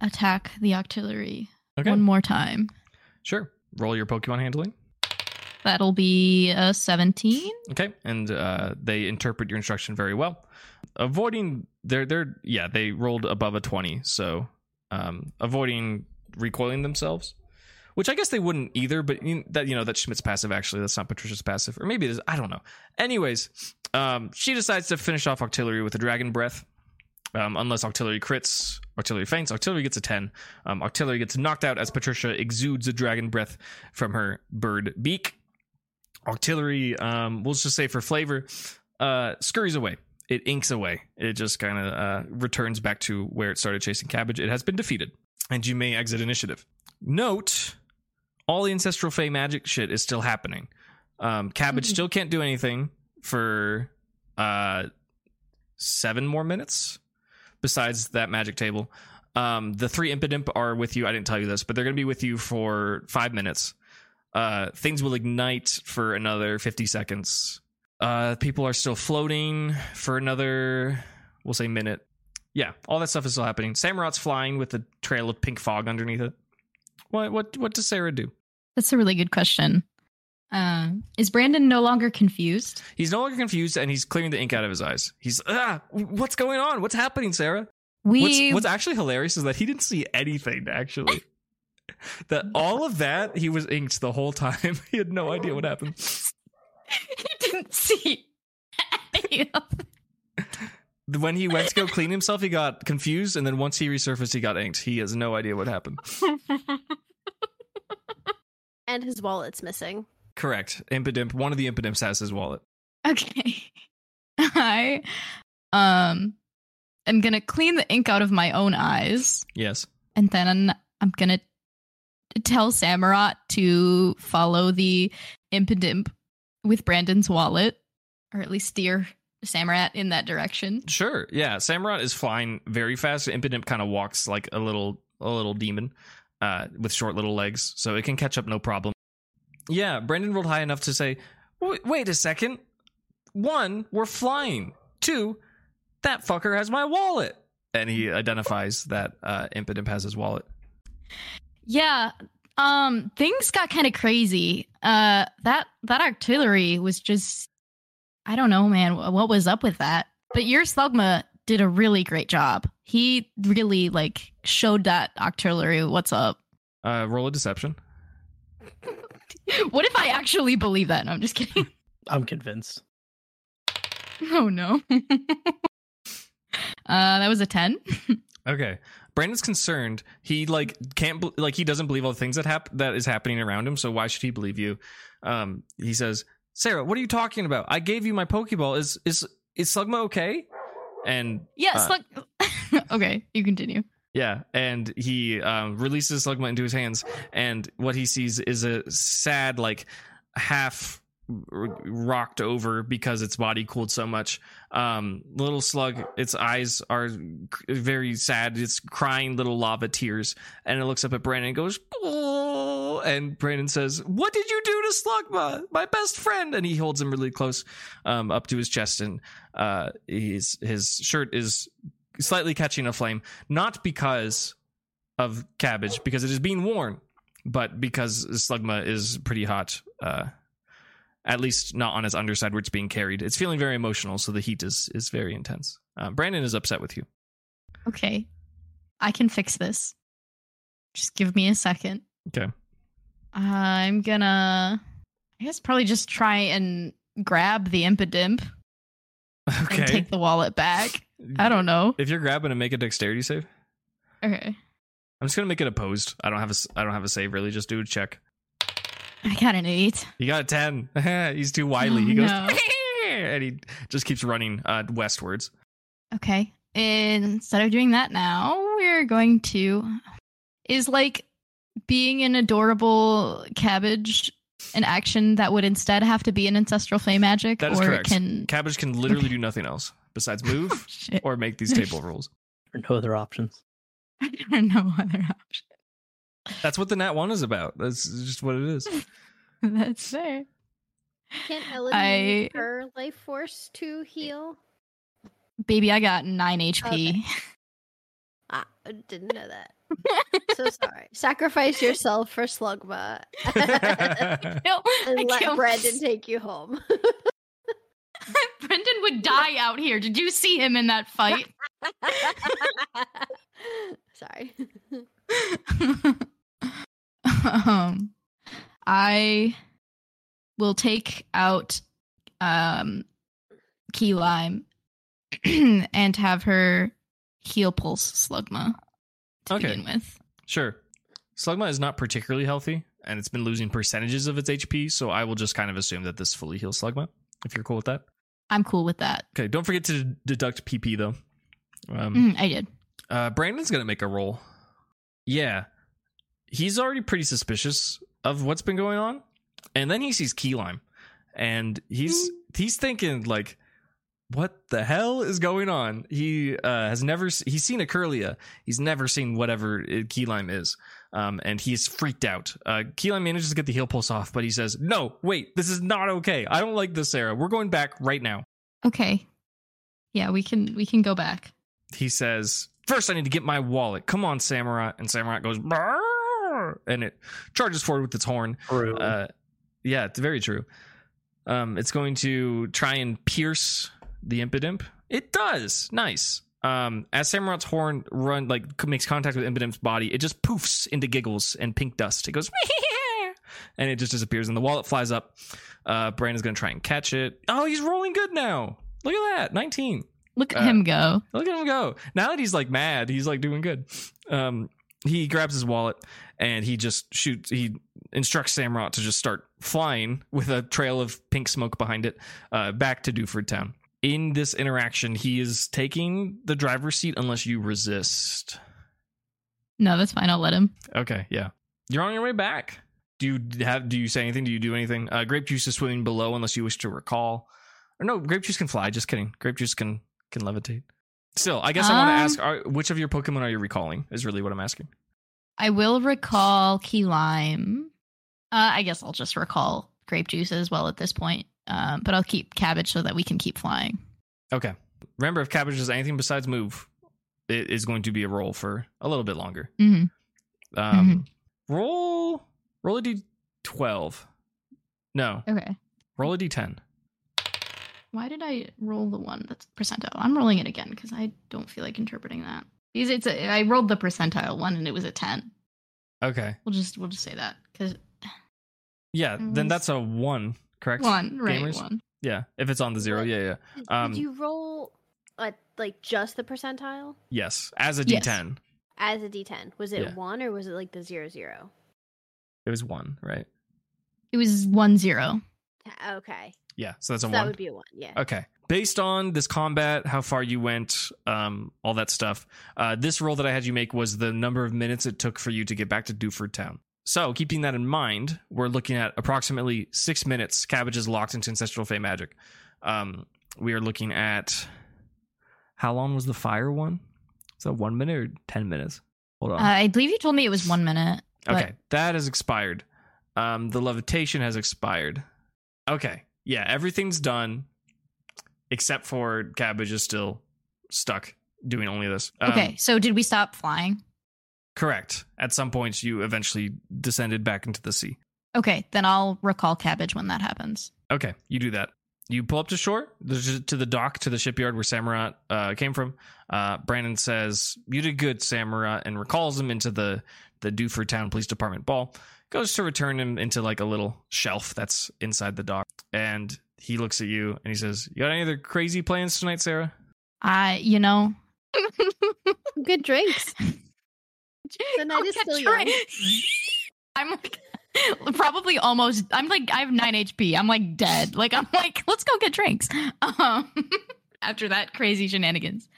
attack the octillery
Okay.
one more time.
Sure. Roll your Pokemon handling.
That'll be a 17.
Okay, and uh, they interpret your instruction very well. Avoiding they're they're yeah they rolled above a twenty, so um, avoiding recoiling themselves, which I guess they wouldn't either. But you, that you know that's Schmidt's passive actually. That's not Patricia's passive, or maybe it is. I don't know. Anyways, um, she decides to finish off Octillery with a Dragon Breath. Um, unless Octillery crits, Octillery faints, Octillery gets a 10. Um, Octillery gets knocked out as Patricia exudes a dragon breath from her bird beak. Octillery, um, we'll just say for flavor, uh, scurries away. It inks away. It just kind of uh, returns back to where it started chasing cabbage. It has been defeated, and you may exit initiative. Note, all the ancestral fey magic shit is still happening. Um, cabbage
Mhm.
still can't do anything for uh, seven more minutes. Besides that magic table, um, the three impidimp are with you. I didn't tell you this, but they're going to be with you for five minutes uh, things will ignite for another 50 seconds. Uh, people are still floating for another, we'll say, minute. Yeah, all that stuff is still happening. Samurott's flying with a trail of pink fog underneath it. What what what does Sarah do?
That's a really good question. Uh, is Brandon no longer confused?
He's no longer confused and he's clearing the ink out of his eyes. He's ah, what's going on? What's happening, Sarah?
We
What's, what's actually hilarious is that he didn't see anything actually. that all of that he was inked the whole time. he had no idea what happened.
he didn't see. any of
When he went to go clean himself, he got confused, and then once he resurfaced, he got inked. He has no idea what happened.
And his wallet's missing.
Correct. Impidimp. One of the impidimps has his wallet.
Okay. I um am gonna clean the ink out of my own eyes,
Yes.
and then I'm gonna tell Samurott to follow the impidimp with Brandon's wallet, or at least steer Samurott in that direction.
Sure. Yeah. Samurott is flying very fast. Impidimp kind of walks like a little a little demon uh, with short little legs, so it can catch up no problem. Yeah. Brandon rolled high enough to say, "Wait, wait a second. One, we're flying. Two, that fucker has my wallet." And he identifies that uh, Impidimp has his wallet.
Yeah. Um things got kind of crazy. Uh that that octillery was just I don't know, man, what was up with that? But your Slugma did a really great job. He really like showed that octillery what's up.
Uh, roll a deception.
What if I actually believe that? No, I'm just kidding.
I'm convinced.
oh no. uh that was a 10.
Okay. Brandon's concerned. He like can't like he doesn't believe all the things that hap- that is happening around him. So why should he believe you? Um, he says, "Sarah, what are you talking about? I gave you my Pokeball. Is is is Slugma okay?" And
Yeah,
Uh,
Slug Okay, you continue.
yeah, and he um, releases Slugma into his hands, and what he sees is a sad like half rocked over because its body cooled so much. Um, little slug, its eyes are very sad. It's crying little lava tears, and it looks up at Brandon and goes, "Oh!" And Brandon says, "What did you do to Slugma, my best friend?" And he holds him really close, um, up to his chest, and uh, his his shirt is slightly catching a flame, not because of cabbage, because it is being worn, but because Slugma is pretty hot. Uh, at least not on his underside where it's being carried. It's feeling very emotional, so the heat is is very intense. Uh, Brandon is upset with you.
Okay. I can fix this. Just give me a second.
Okay.
I'm gonna I guess probably just try and grab the impidimp and
Okay.
take the wallet back. I don't know.
If you're grabbing and make a dexterity save,
Okay.
I'm just gonna make it opposed. I don't have a I don't have a save really. Just do a check.
I got an eight.
He got a ten. He's too wily.
Oh,
he goes
no.
and he just keeps running uh, westwards.
Okay. Instead of doing that now, we're going to is like being an adorable cabbage an action that would instead have to be an ancestral flame magic
That is
or
correct.
can
Cabbage can literally
Okay.
do nothing else besides move
shit.
or make these table rolls.
Or no other options.
I don't know other option.
That's what the Nat one is about. That's just what it is.
That's fair.
Can Ellen
I-
use her life force to heal?
Baby, I got nine HP.
Ah, I didn't know that. so sorry. Sacrifice yourself for Slugma.
No,
and
I
let
can't-
Brandon take you home.
Brendan would die out here. Did you see him in that fight?
sorry.
um, I will take out um, Key Lime and have her heal Pulse Slugma to
Okay.
begin with.
Sure. Slugma is not particularly healthy, and it's been losing percentages of its HP, so I will just kind of assume that this fully heals Slugma, if you're cool with that.
I'm cool with that.
Okay, don't forget to deduct PP, though. Um,
Mm, I did.
uh, Brandon's going to make a roll. Yeah. He's already pretty suspicious of what's been going on, and then he sees Key Lime, and he's he's thinking, like, what the hell is going on? He uh, has never he's seen a Curlia. He's never seen whatever it- key lime is, um, and he's freaked out. Uh, key lime manages to get the heal pulse off, but he says, "No, wait, this is not okay. I don't like this, Sarah. We're going back right now."
Okay. Yeah, we can we can go back.
he says, First, I need to get my wallet. Come on, Samurott. And Samurott goes, And it charges forward with its horn.
True.
Uh, yeah, it's very true. Um, it's going to try and pierce the Impidimp. It does. Nice. Um, as Samurott's horn run like makes contact with Impidimp's body, it just poofs into giggles and pink dust. It goes, and it just disappears. And the wallet flies up. Uh, Brandon's going to try and catch it. Oh, he's rolling good now. Look at that, nineteen.
Look at
Uh,
him go.
Look at him go. Now that he's like mad, he's like doing good. Um, he grabs his wallet and he just shoots. He instructs Samurott to just start flying with a trail of pink smoke behind it uh, back to Dewford Town. In this interaction, he is taking the driver's seat unless you resist.
No, that's fine. I'll let him.
Okay, yeah, you're on your way back. Do you have? Do you say anything? Do you do anything? Uh, grape juice is swimming below unless you wish to recall. Or no, grape juice can fly. Just kidding. Grape juice can can levitate. Still, I guess I want to
Um,
ask: are, which of your Pokemon are you recalling? Is really what I'm asking.
I will recall key lime. Uh, I guess I'll just recall grape juice as well at this point. Um, but I'll keep cabbage so that we can keep flying.
Okay. Remember, if cabbage does anything besides move, it is going to be a roll for a little bit longer.
hmm
Um, Roll roll a d12. No,
Okay.
roll a d10.
Why did I roll the one that's percentile? I'm rolling it again because I don't feel like interpreting that. Because it's a, I rolled the percentile one and it was a ten.
Okay.
We'll just we'll just say that because
Yeah, then that's a one, correct?
one right
gamers?
one.
Yeah, if it's on the zero.
What?
Yeah, yeah.
Did,
Um,
did you roll uh, like just the percentile
Yes, as a
Yes.
d10.
as a d10? Was it
Yeah.
one or was it like the zero zero?
It was one, right?
It was one zero.
Okay,
Yeah, so that's a
so that would be a one. Yeah.
Okay. Based on this combat, how far you went, um, all that stuff, uh, this roll that I had you make was the number of minutes it took for you to get back to Dewford Town. So, keeping that in mind, we're looking at approximately six minutes. Cabbage is locked into Ancestral Fey Magic. Um, we are looking at how long was the fire one? Is that one minute or 10 minutes? Hold on.
Uh, I believe you told me it was one minute. but-
Okay, that has expired. Um, the levitation has expired. Okay, yeah, everything's done except for cabbage is still stuck doing only this. Um,
Okay, so did we stop flying?
correct. At some points, you eventually descended back into the sea.
Okay, then I'll recall cabbage when that happens.
Okay, you do that. You pull up to shore, to the dock, to the shipyard where Samurott uh, came from. Uh, Brandon says, "You did good, Samurott," and recalls him into the the Dewford Town Police Department ball. Goes to return him into like a little shelf that's inside the dock, and he looks at you and he says, "You got any other crazy plans tonight, Sarah?"
I, you know,
Good drinks. The night is still young.
I'm like probably almost. I'm like I have nine HP. I'm like dead. Like I'm like let's go get drinks. Um, after that crazy shenanigans.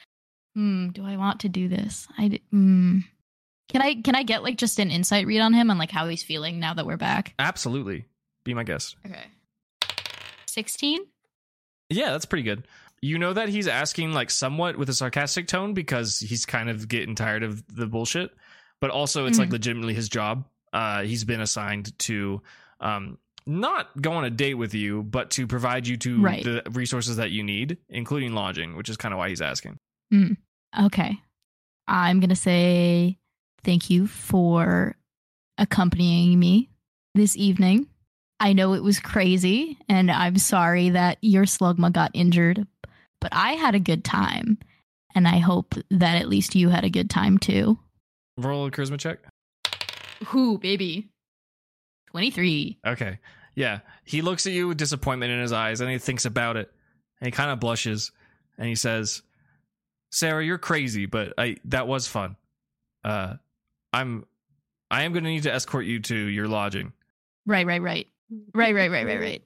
Hmm. Do I want to do this? I Hmm. Can I can I get like just an insight read on him and like how he's feeling now that we're back?
Absolutely, be my guest.
Okay. Sixteen.
Yeah, that's pretty good. You know that he's asking like somewhat with a sarcastic tone because he's kind of getting tired of the bullshit, but also it's like
Mhm.
legitimately his job. Uh, he's been assigned to um, not go on a date with you, but to provide you to
Right.
the resources that you need, including lodging, which is kind of why he's asking.
Okay. I'm going to say thank you for accompanying me this evening. I know it was crazy, and I'm sorry that your slugma got injured, but I had a good time, and I hope that at least you had a good time too.
Roll a charisma check.
Who, baby? 23.
Okay. Yeah. He looks at you with disappointment in his eyes and he thinks about it. And he kind of blushes and he says, Sarah, you're crazy, but I that was fun. Uh I'm I am gonna need to escort you to your lodging.
Right, right, right. Right, right, right, right, right.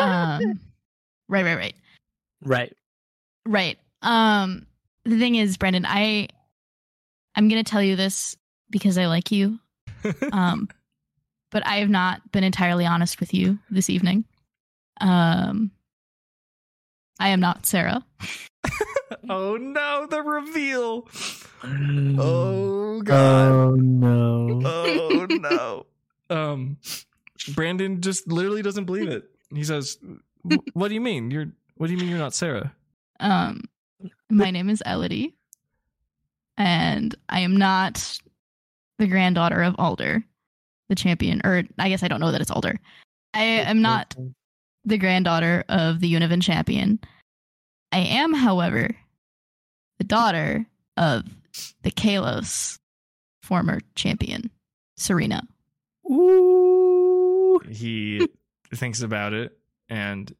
Um, right, right, right.
Right.
Right. Um the thing is, Brendan, I I'm gonna tell you this because I like you. Um but I have not been entirely honest with you this evening. Um I am not Sarah.
oh no, the reveal.
Oh,
Oh god.
oh no.
Oh no. Um Brandon just literally doesn't believe it. He says, "What do you mean? You're what do you mean you're not Sarah?"
Um My name is Elodie, and I am not the granddaughter of Alder, the champion. Or I guess I don't know that it's Alder. I am not the granddaughter of the Unova champion. I am, however, the daughter of the Kalos former champion, Serena.
Ooh.
he thinks about it and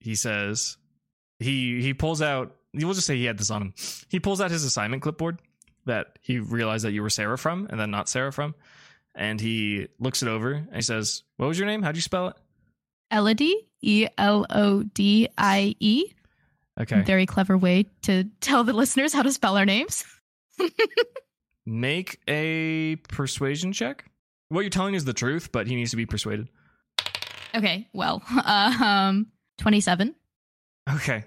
he says he he pulls out we'll just say he had this on him he pulls out his assignment clipboard that he realized that you were sarah from and then not sarah from and he looks it over and he says what was your name how'd you spell it
Elodie, E L O D I E.
okay
Very clever way to tell the listeners how to spell our names.
make a persuasion check what you're telling is the truth but he needs to be persuaded
Okay, well, um, 27.
Okay.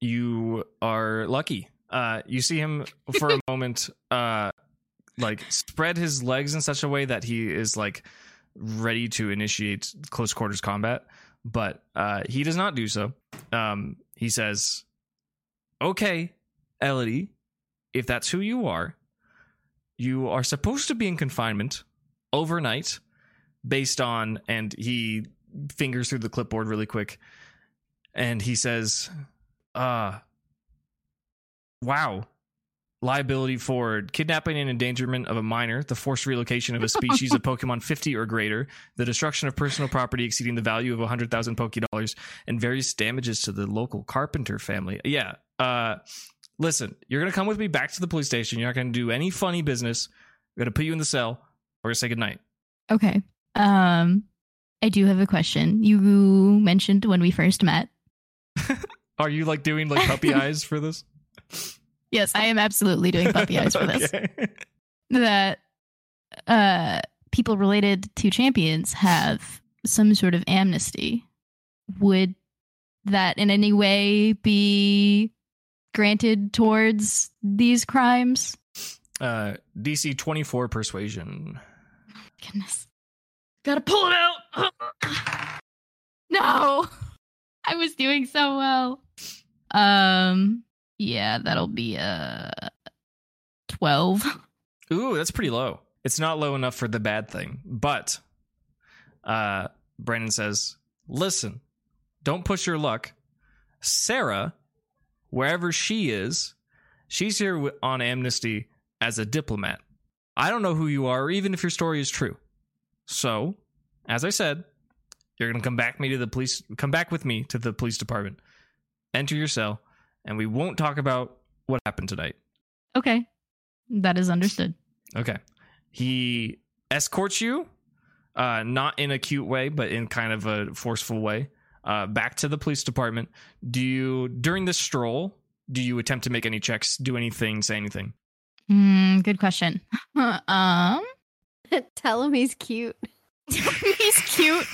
You are lucky. Uh you see him for a moment uh like spread his legs in such a way that he is like ready to initiate close quarters combat, but uh he does not do so. Um he says, "Okay, Elodie, if that's who you are, you are supposed to be in confinement overnight based on and he fingers through the clipboard really quick and he says uh wow liability for kidnapping and endangerment of a minor the forced relocation of a species of pokemon 50 or greater the destruction of personal property exceeding the value of 100000 pokedollars and various damages to the local carpenter family yeah uh listen you're gonna come with me back to the police station you're not gonna do any funny business we're gonna put you in the cell we're gonna say goodnight
Okay. Um, I do have a question. You mentioned when we first met.
are you like doing like puppy eyes for this
Yes, I am absolutely doing puppy eyes for this.
Okay.
That uh, people related to champions have some sort of amnesty. Would that in any way be granted towards these crimes?
Uh, DC 24 persuasion.
Goodness. Gotta pull it out. no. I was doing so well. Um yeah, that'll be uh 12.
Ooh, that's pretty low. It's not low enough for the bad thing. But uh Brandon says, "Listen, don't push your luck. Sarah, wherever she is, she's here on amnesty as a diplomat. I don't know who you are even if your story is true. So, as I said, you're going to come back me to the police come back with me to the police department. Enter your cell and we won't talk about what happened tonight."
Okay. That is understood.
Okay. He escorts you, uh, not in a cute way, but in kind of a forceful way, uh, back to the police department. Do you, during this stroll, do you attempt to make any checks, do anything, say anything?
Mm, good question. um
Tell him he's cute.
he's cute.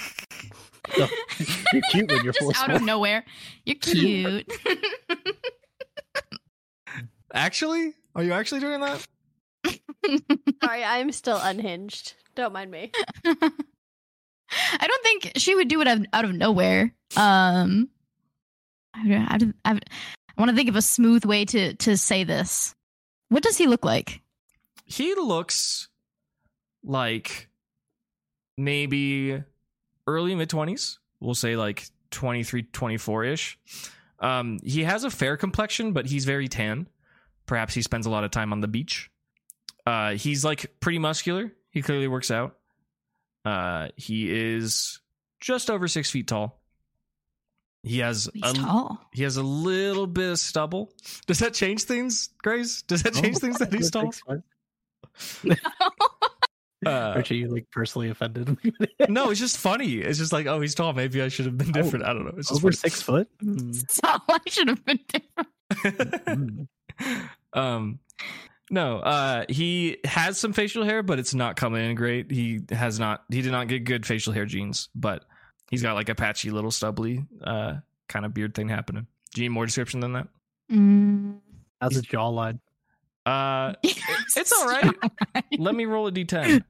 You're cute when you're
Just out of nowhere. You're cute.
Actually? Are you actually doing that?
Sorry, I'm still unhinged. Don't mind me.
I don't think she would do it out, out of nowhere. Um, I, I, I, I want to think of a smooth way to to say this. What does he look like?
He looks like maybe early mid 20s. We'll say like 23, 24 ish. Um, he has a fair complexion, but he's very tan. Perhaps he spends a lot of time on the beach. Uh, he's like pretty muscular. He clearly works out. Uh, he is just over six feet tall. He has
He's
a,
tall.
he has a little bit of stubble. Does that change things, Grace? Does that change things that he's tall? Uh,
Aren't you like personally offended?
no, it's just funny. It's just like, oh, he's tall. Maybe I should have been
Oh,
different. I don't know. It's just
Over
funny.
six foot?
So I should have been different.
Um, no, uh, he has some facial hair, but it's not coming in great. He has not. He did not get good facial hair genes, but he's got like a patchy little stubbly uh kind of beard thing happening. Do you need more description than that?
Mm.
How's his jawline?
Uh, it's all right. let me roll a d10.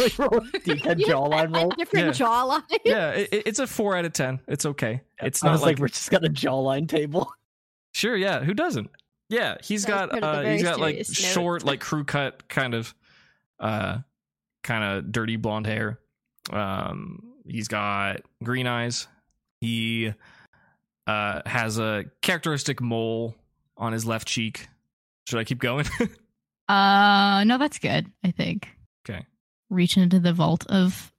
like roll a D10
You
jawline roll.
Different jawline.
Yeah, it, it's a four out of ten. It's okay. It's
I
not
was
like
like, we're just got a jawline table.
Sure, yeah. Who doesn't? Yeah, he's
That was
got
part of the
uh,
very
he's got like
serious note.
short, like crew cut, kind of, uh, kind of dirty blonde hair. Um, he's got green eyes. He uh has a characteristic mole on his left cheek. Should I keep going?
Uh, no, that's good. I think.
Okay.
Reach into the vault of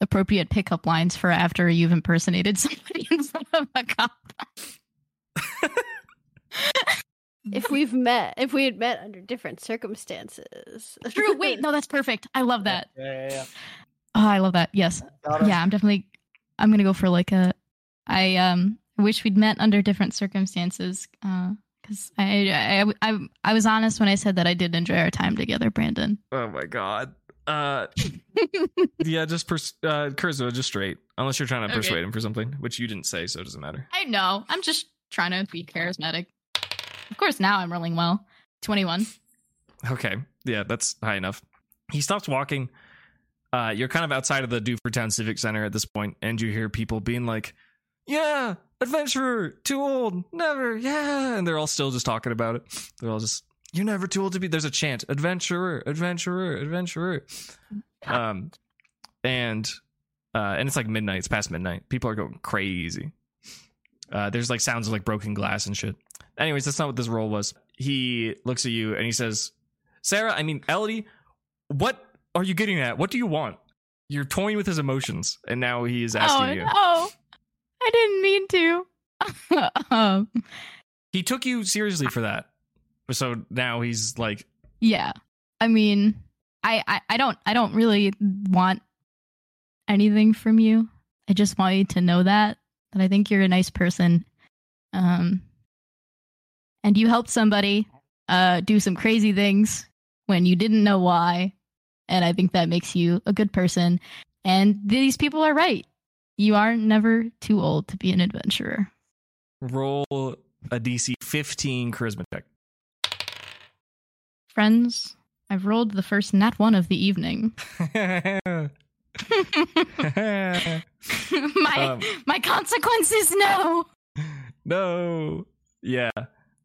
appropriate pickup lines for after you've impersonated somebody in front of a cop.
If we've met, if we had met under different circumstances.
True. Wait, no, that's perfect. I love that.
Yeah, yeah,
Oh, I love that. Yes.
yeah.
Yeah, I'm definitely. I'm gonna go for like a. I um wish we'd met under different circumstances. Uh, because I, I I I was honest when I said that I did enjoy our time together, Brandon.
oh my god. Uh, yeah, just pers- uh, Kurzweil, just straight. Unless you're trying to
Okay.
persuade him for something, which you didn't say, so it doesn't matter.
I know. I'm just trying to be charismatic. Of course, now I'm rolling well. Twenty-one.
Okay. Yeah, that's high enough. He stops walking. Uh, you're kind of outside of the Dewford Town Civic Center at this point, and you hear people being like, Yeah, adventurer, too old, never, yeah. And they're all still just talking about it. They're all just, You're never too old to be. There's a chant, adventurer, adventurer, adventurer. Um, and, uh, and it's like midnight, it's past midnight. People are going crazy. Uh, there's like sounds of like broken glass and shit. Anyways, that's not what this role was. He looks at you and he says, Sarah, I mean, Elodie, what are you getting at? What do you want? You're toying with his emotions, and now he is asking
oh
you.
no, I didn't mean to. um,
He took you seriously for that. So now he's like,
yeah, I mean, I, I I don't I don't really want anything from you. I just want you to know that that I think you're a nice person. Um, and you helped somebody uh do some crazy things when you didn't know why, and I think that makes you a good person. And these people are right. You are never too old to be an adventurer.
roll a DC 15 charisma check.
Friends, I've rolled the first nat one of the evening. my
Um,
my consequences no.
no. Yeah.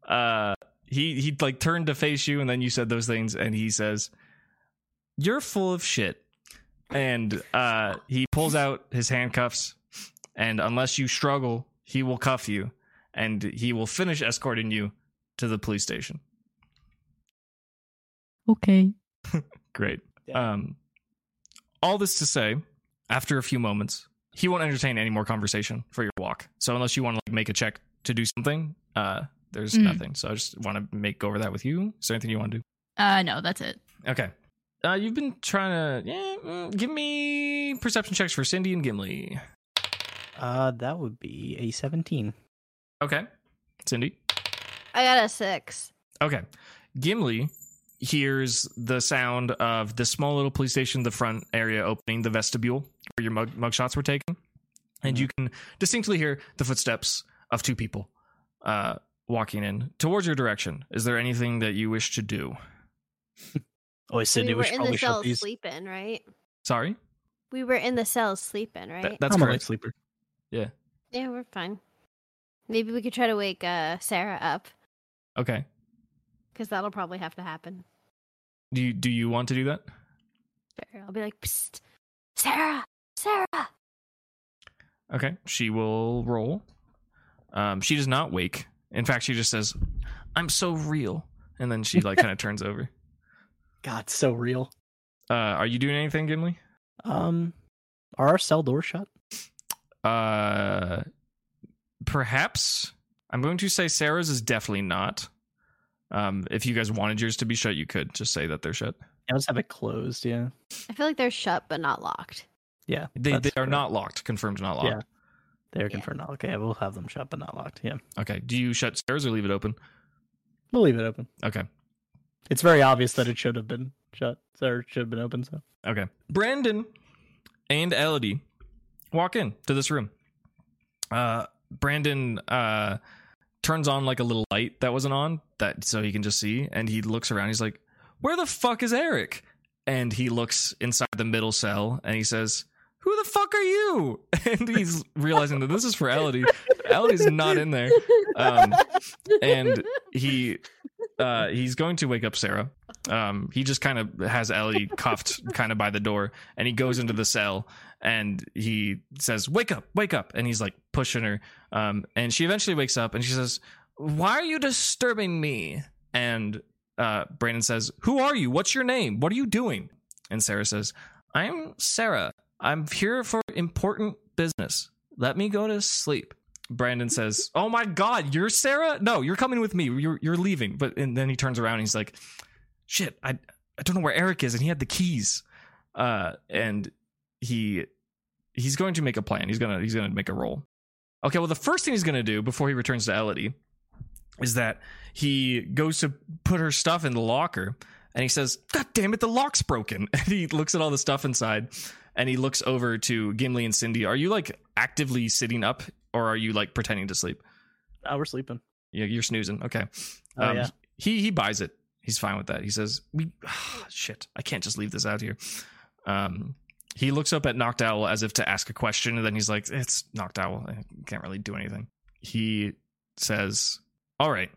Uh he he like turned to face you and then you said those things and he says, "You're full of shit." And uh he pulls out his handcuffs and unless you struggle, he will cuff you and he will finish escorting you to the police station.
Okay.
Great.
Yeah.
Um, all this to say, after a few moments, he won't entertain any more conversation for your walk. So unless you want to like make a check to do something, uh, there's
Mm.
nothing. So I just want to make go over that with you. Is there anything you want to do?
Uh no, that's it.
Okay. Uh, you've been trying to yeah, mm, give me perception checks for Cindy and Gimli.
Uh, that would be a 17.
Okay, Cindy.
I got a six.
Okay. Gimli hears the sound of the small little police station, the front area opening, the vestibule where your mug, mug shots were taken. And you can distinctly hear the footsteps of two people uh, walking in towards your direction. Is there anything that you wish to do?
Oh, I said
we
we,
were
should
in the
probably
cells
these.
sleeping, right?
Sorry?
We were in the cells sleeping, right?
That- that's
I'm a light
correct.
sleeper.
yeah, we're fine. Maybe we could try to wake uh, Sarah up
Okay.
because that'll probably have to happen.
Do you, do you want to do that?
Sure. I'll be like, Psst, Sarah, Sarah.
Okay. She will roll. Um, she does not wake. In fact, she just says, I'm so real. And then she like kind of turns over.
God, so real.
Uh, are you doing anything, Gimli?
Um, are our cell doors shut?
Uh, perhaps I'm going to say Sarah's is definitely not. Um, if you guys wanted yours to be shut, you could just say that they're shut.
I'll just have it closed. Yeah,
I feel like they're shut but not locked.
yeah.
they they are
correct.
not locked. Confirmed, not locked.
Yeah. They're
Yeah.
confirmed. not- locked. Okay, we'll have them shut but not locked. Yeah,
Okay. Do you shut Sarah's or leave it open?
we'll leave it open.
Okay.
It's very obvious that it should have been shut. It should have been open. So
Okay. Brandon and Elodie walk in to this room. Uh, Brandon uh turns on like a little light that wasn't on that so he can just see, and he looks around. He's like, "Where the fuck is Eric?" And he looks inside the middle cell, and he says, "Who the fuck are you?" And he's realizing that this is for Elodie. Elodie's not in there. Um, and he uh, he's going to wake up Sarah. Um, he just kind of has Ellie cuffed kind of by the door, and he goes into the cell and he says, "Wake up, wake up!" And he's like pushing her. Um, and she eventually wakes up and she says, "Why are you disturbing me?" And uh, Brandon says, "Who are you? What's your name? What are you doing?" And Sarah says, "I'm Sarah. I'm here for important business. Let me go to sleep." Brandon says, "Oh my God, you're Sarah? No, you're coming with me. You're you're leaving." But and then he turns around and he's like, "Shit, I I don't know where Eric is, and he had the keys." Uh, and he he's going to make a plan. He's gonna he's gonna make a roll. Okay, well the first thing he's gonna do before he returns to Elodie is that he goes to put her stuff in the locker and he says, God damn it, the lock's broken. And he looks at all the stuff inside and he looks over to Gimli and Cindy. Are you like actively sitting up or are you like pretending to sleep?
Oh, we're sleeping.
Yeah, you're snoozing. Okay.
Oh,
Um,
yeah.
He he buys it. He's fine with that. He says, "We shit. I can't just leave this out here." Um, he looks up at Noctowl as if to ask a question, and then he's like, "It's Noctowl. I can't really do anything." He says, "All right,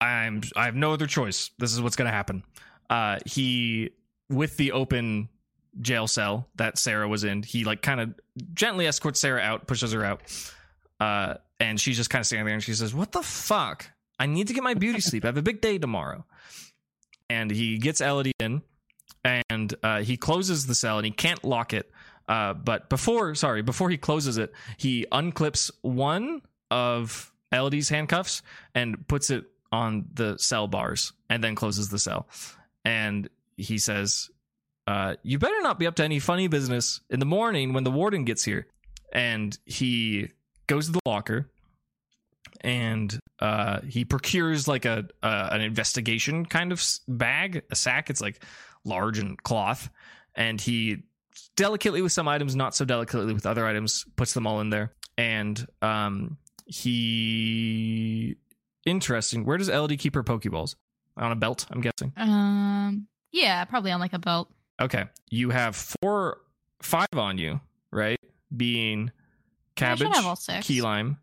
I'm. I have no other choice. This is what's going to happen." Uh, he with the open jail cell that Sarah was in, he like kind of gently escorts Sarah out, pushes her out. Uh, and she's just kind of standing there and she says, What the fuck? I need to get my beauty sleep. I have a big day tomorrow. And he gets Elodie in and uh, he closes the cell and he can't lock it. Uh, but before, sorry, before he closes it, he unclips one of Elodie's handcuffs and puts it on the cell bars and then closes the cell. And he says, uh, You better not be up to any funny business in the morning when the warden gets here. And he goes to the locker and uh, he procures like a uh, an investigation kind of bag, a sack. It's like large and cloth, and he delicately with some items, not so delicately with other items, puts them all in there. And um, he interesting. Where does Elodie keep her Pokeballs? On a belt, I'm guessing.
Um, yeah, probably on like a belt.
Okay, you have four, five on you, right? Being cabbage, key lime.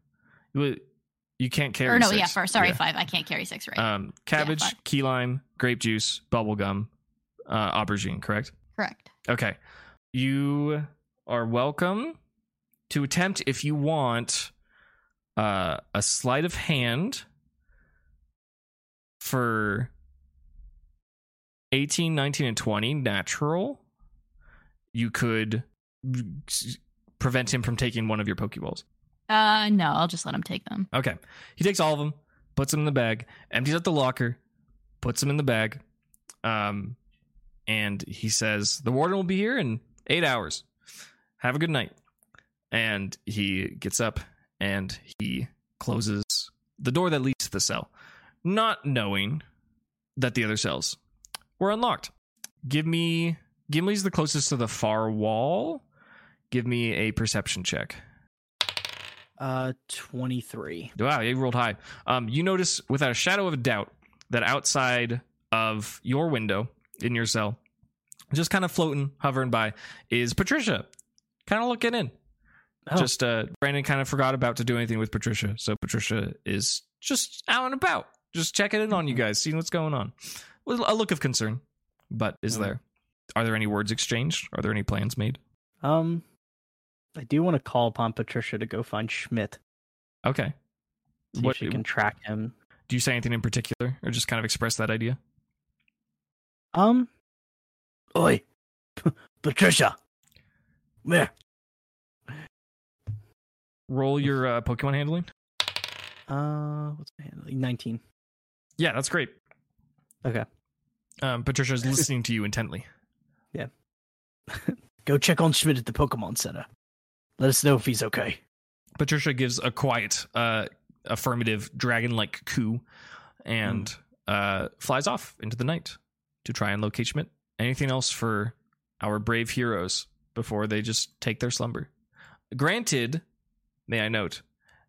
You, can't carry.
or no,
six.
yeah, four. Sorry,
Yeah.
five. I can't carry six, right?
Um, cabbage,
five.
key lime, grape juice, bubble gum, uh, aubergine. Correct.
Correct.
Okay, you are welcome to attempt if you want uh, a sleight of hand for 18, 19, and 20 natural. You could s- prevent him from taking one of your Pokeballs.
Uh, no, I'll just let him take them.
Okay. He takes all of them, puts them in the bag, empties out the locker, puts them in the bag. Um, and he says, The warden will be here in eight hours. Have a good night. And he gets up and he closes the door that leads to the cell, not knowing that the other cells were unlocked. Give me. Gimli's the closest to the far wall. Give me a perception check.
Uh, 23.
Wow, you rolled high. Um, you notice without a shadow of a doubt that outside of your window in your cell, just kind of floating, hovering by, is Patricia. Kind of looking in.
Oh.
Just uh, Brandon kind of forgot about to do anything with Patricia, so Patricia is just out and about, just checking in on you guys, seeing what's going on. With a look of concern, but is
Mm.
there? Are there any words exchanged? Are there any plans made?
Um, I do want to call upon Patricia to go find Schmidt.
Okay.
See
What-
if she can track him.
Do you say anything in particular, or just kind of express that idea?
Um, oi, Patricia, come here.
Roll your uh, Pokemon handling.
Uh, what's my handling? 19.
Yeah, that's great.
Okay.
Um, Patricia's listening to you intently. Yeah.
Go check on Schmidt at the Pokemon Center. Let us know if he's okay.
Patricia gives a quiet, uh, affirmative, dragon-like coo, and uh, flies off into the night to try and locate Schmidt. Anything else for our brave heroes before they just take their slumber? Granted, may I note,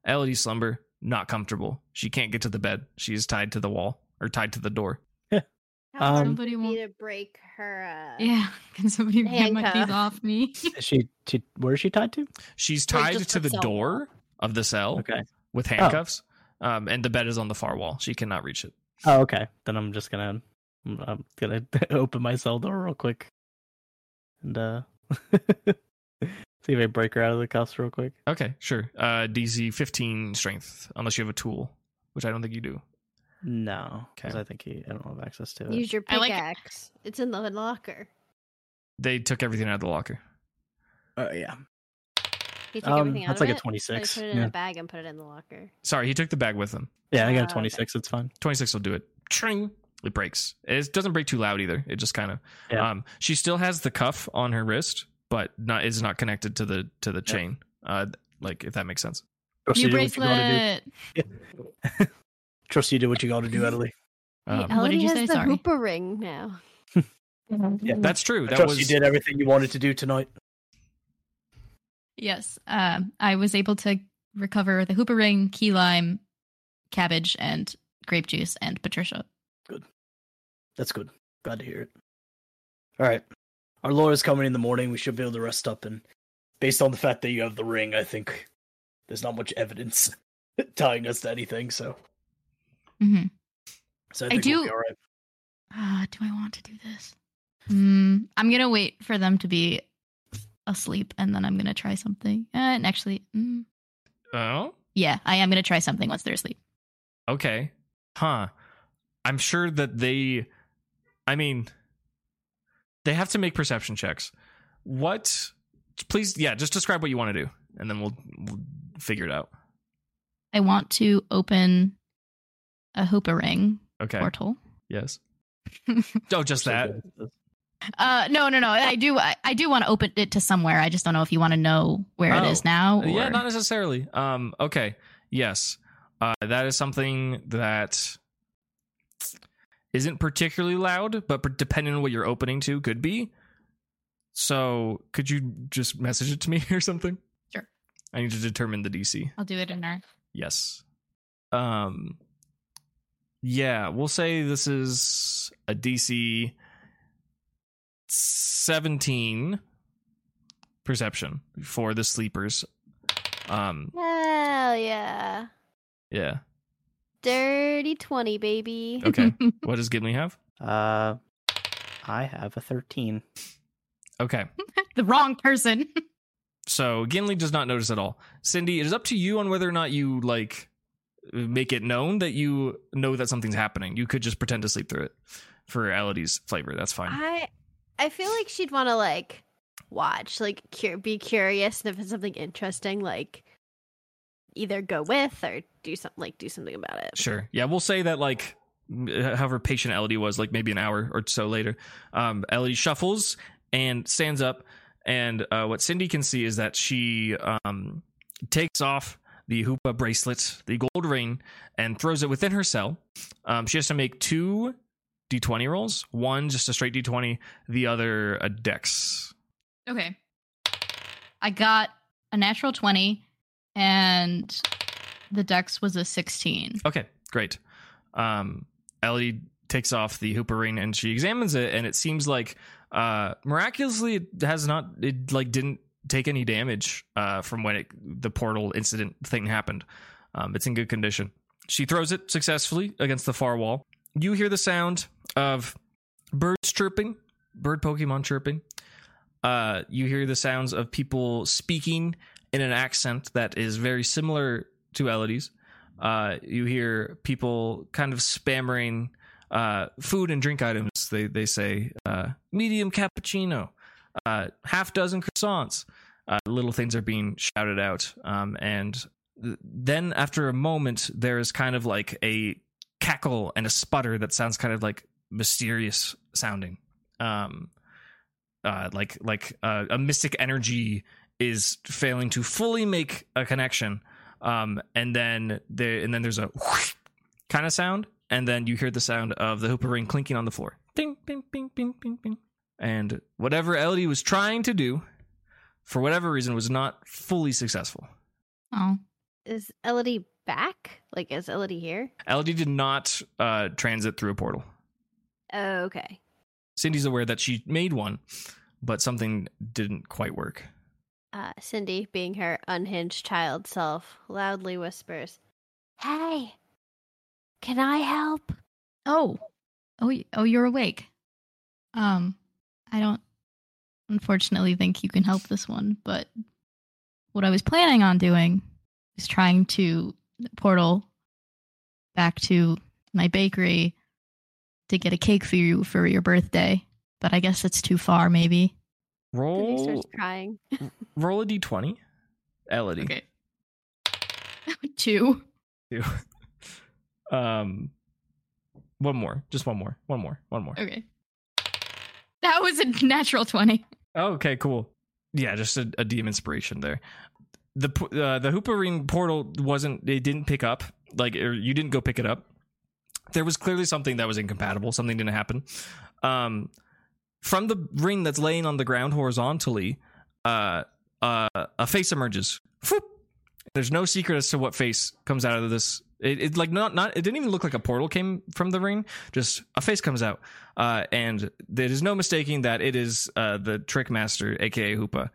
Elodie's slumber not comfortable. She can't get to the bed. She is tied to the wall or tied to the door.
How
Um,
Somebody
would it to break her. Uh,
Yeah, can somebody get my keys off me?
Is she, she where is she tied to?
She's tied
just
to
the
the door
wall.
of the cell
Okay.
with handcuffs. Um, and the bed is on the far wall. She cannot reach it.
Oh, okay. Then I'm just gonna I'm, I'm gonna open my cell door real quick and uh see if I break her out of the cuffs real quick.
Okay, sure. Uh, DC 15 strength, unless you have a tool, which I don't think you do.
No, because
Okay.
I think he I don't have access to it.
Use your
I like it.
pickaxe. It's in the locker.
They took everything out of the locker.
Oh yeah,
He took
um,
everything out
that's
of
like a
it.
twenty
Or he put it in
Yeah.
a bag and put it in the locker.
Sorry, he took the bag with him.
yeah, I got a
okay.
twenty six. It's fine.
26 will do it. Tring. It breaks. It doesn't break too loud either. It just kind of.
Yeah.
Um, she still has the cuff on her wrist, but not is not connected to the to the chain. Uh, like if that makes sense.
New
you do what you gotta
bracelet.
do. Trust you do what you gotta do, Adelie.
Um,
hey,
what did you
has
say?
the
Sorry.
Hoopa ring now.
Yeah.
that's true.
I
That
trust
was
you did everything you wanted to do tonight.
Yes, um, I was able to recover the Hoopa ring, key lime, cabbage, and grape juice, and Patricia. Good.
That's good. Glad to hear it. All right. Our lawyer's coming in the morning. We should be able to rest up. And based on the fact that you have the ring, I think there's not much evidence tying us to anything. So,
hmm
so I
I
we'll
do-
right.
Uh, do I want to do this? Mm, I'm gonna wait for them to be asleep, and then I'm gonna try something. Uh, and actually, mm,
oh
yeah, I am gonna try something once they're asleep.
okay, huh? I'm sure that they. I mean, they have to make perception checks. What? Please, yeah, just describe what you want to do, and then we'll, we'll figure it out.
I want to open a Hoopa ring
Okay.
portal.
Yes. Oh, just that.
Uh, no, no, no. I do. I, I do want to open it to somewhere. I just don't know if you want to know where it
Oh.
is now. Or...
Yeah, not necessarily. Um, okay. Yes. Uh, that is something that isn't particularly loud, but depending on what you're opening to, could be. So, could you just message it to me or something?
Sure.
I need to determine the DC.
I'll do it in our.
Yes. Um. Yeah, we'll say this is a DC seventeen perception for the sleepers. Um.
Hell yeah.
Yeah.
Dirty 20, baby.
Okay. what does Gimli have?
Uh, I have a 13.
Okay.
the wrong person.
So Gimli does not notice at all. Cindy, it is up to you on whether or not you like make it known that you know that something's happening. You could just pretend to sleep through it for Elodie's flavor. That's fine.
I I feel like she'd want to like watch, like cur- be curious, and if it's something interesting, like either go with or do something, like do something about it.
Sure. Yeah, we'll say that like however patient Elodie was, like maybe an hour or so later, um, Elodie shuffles and stands up, and uh, what Cindy can see is that she um, takes off the Hoopa bracelet, the gold ring, and throws it within her cell. Um, she has to make two d20 rolls, one just a straight d20, the other a dex.
Okay. I got a natural 20 and the dex was a 16.
Okay, great. Um, Ellie takes off the Hoopa ring and she examines it, and it seems like uh, miraculously it has not it like didn't take any damage uh, from when it the portal incident thing happened. Um, it's in good condition. She throws it successfully against the far wall. You hear the sound of birds chirping, bird Pokemon chirping. Uh, you hear the sounds of people speaking in an accent that is very similar to Elodie's. Uh, you hear people kind of spammering uh, food and drink items. They they say uh, medium cappuccino, uh, half dozen croissants. Uh, little things are being shouted out, um, and th- then after a moment, there is kind of like a cackle and a sputter that sounds kind of like mysterious sounding. Um, uh, like like uh, a mystic energy is failing to fully make a connection um, and then there and then there's a kind of sound, and then you hear the sound of the Hoopa ring clinking on the floor. Ding, ding, ding, ding, ding, ding. And whatever Elodie was trying to do, for whatever reason, was not fully successful.
Oh.
Is Elodie back? Like, is Elodie here?
Elodie did not uh, transit through a portal.
Oh, okay.
Cindy's aware that she made one, but something didn't quite work.
Uh, Cindy, being her unhinged child self, loudly whispers, Hey, can I help?
Oh, oh, oh, you're awake. Um, I don't unfortunately think you can help this one, but what I was planning on doing is trying to portal back to my bakery to get a cake for you for your birthday. But I guess it's too far, maybe.
And he
Roll
starts crying.
roll a d20. Elodie.
Okay. Two. Two.
Um one more. Just one more. One more. One more.
Okay. That was a natural 20.
Oh, okay, cool. Yeah, just a, a DM inspiration there. The uh, the Hoopa ring portal wasn't. It didn't pick up. Like or you didn't go pick it up. There was clearly something that was incompatible. Something didn't happen. Um, from the ring that's laying on the ground horizontally, uh, uh, a face emerges. Whoop. There's no secret as to what face comes out of this. It, it like not not. It didn't even look like a portal came from the ring. Just a face comes out, uh, and there is no mistaking that it is uh, the trick master, aka Hoopa,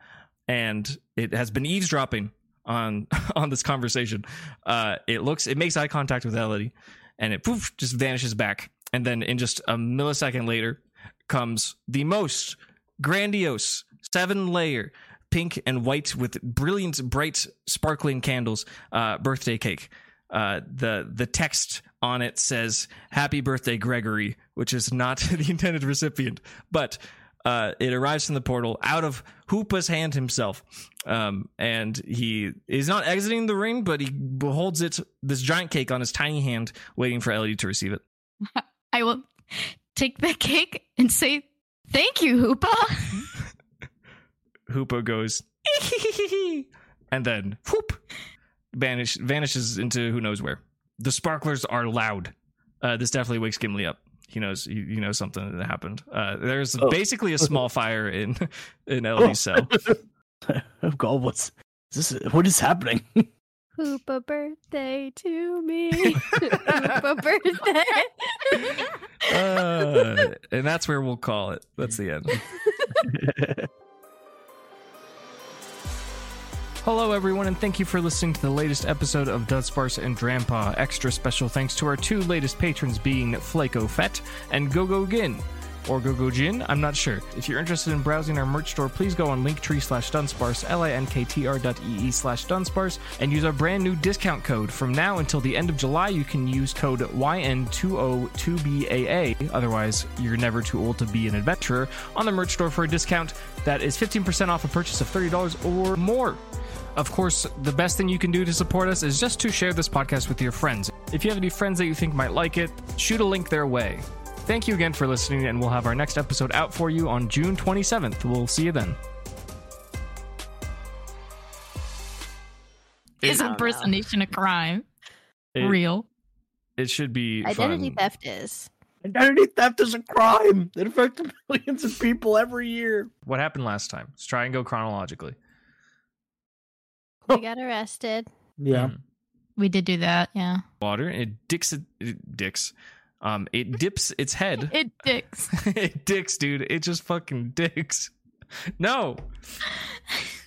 and it has been eavesdropping on on this conversation. Uh, it looks, it makes eye contact with Elodie, and it poof just vanishes back, and then in just a millisecond later comes the most grandiose seven layer pink and white with brilliant bright sparkling candles uh, birthday cake uh, the the text on it says "Happy Birthday, Gregory," which is not the intended recipient, but uh, it arrives from the portal out of Hoopa's hand himself, um, and he is not exiting the ring, but he holds it this giant cake on his tiny hand, waiting for Ellie to receive it.
I will take the cake and say, Thank you, Hoopa.
Hoopa goes, and then whoop, vanish vanishes into who knows where. The sparklers are loud. Uh, this definitely wakes Gimli up. He knows he, he knows something that happened. Uh, there's
Oh.
basically a small fire in in Elodie's cell.
oh God, what's is this? What is happening?
Hoopa birthday to me. Hoopa birthday.
Uh, and that's where we'll call it. That's the end. Hello, everyone, and thank you for listening to the latest episode of Dunsparce and Drampa. Extra special thanks to our two latest patrons being Flaco Fett and Gogo Gin. Or Gogo Gin, I'm not sure. If you're interested in browsing our merch store, please go on linktree slash dunsparce, L-I-N-K-T-R dot E-E slash dunsparce, and use our brand new discount code. From now until the end of July, you can use code YN202BAA, otherwise you're never too old to be an adventurer, on the merch store for a discount that is 15% off a purchase of $30 or more. Of course, the best thing you can do to support us is just to share this podcast with your friends. If you have any friends that you think might like it, shoot a link their way. Thank you again for listening, and we'll have our next episode out for you on June 27th. We'll see you then.
Is
I don't know.
impersonation a crime?
It,
Real.
it should be
Identity
fun.
theft is.
Identity theft is a crime that affects millions of people every year.
What happened last time? Let's try and go chronologically.
We got arrested.
Yeah.
Mm.
We did do that, yeah.
Water. It dicks it, it dicks. Um, it dips its head.
It dicks.
it dicks, dude. It just fucking dicks. No.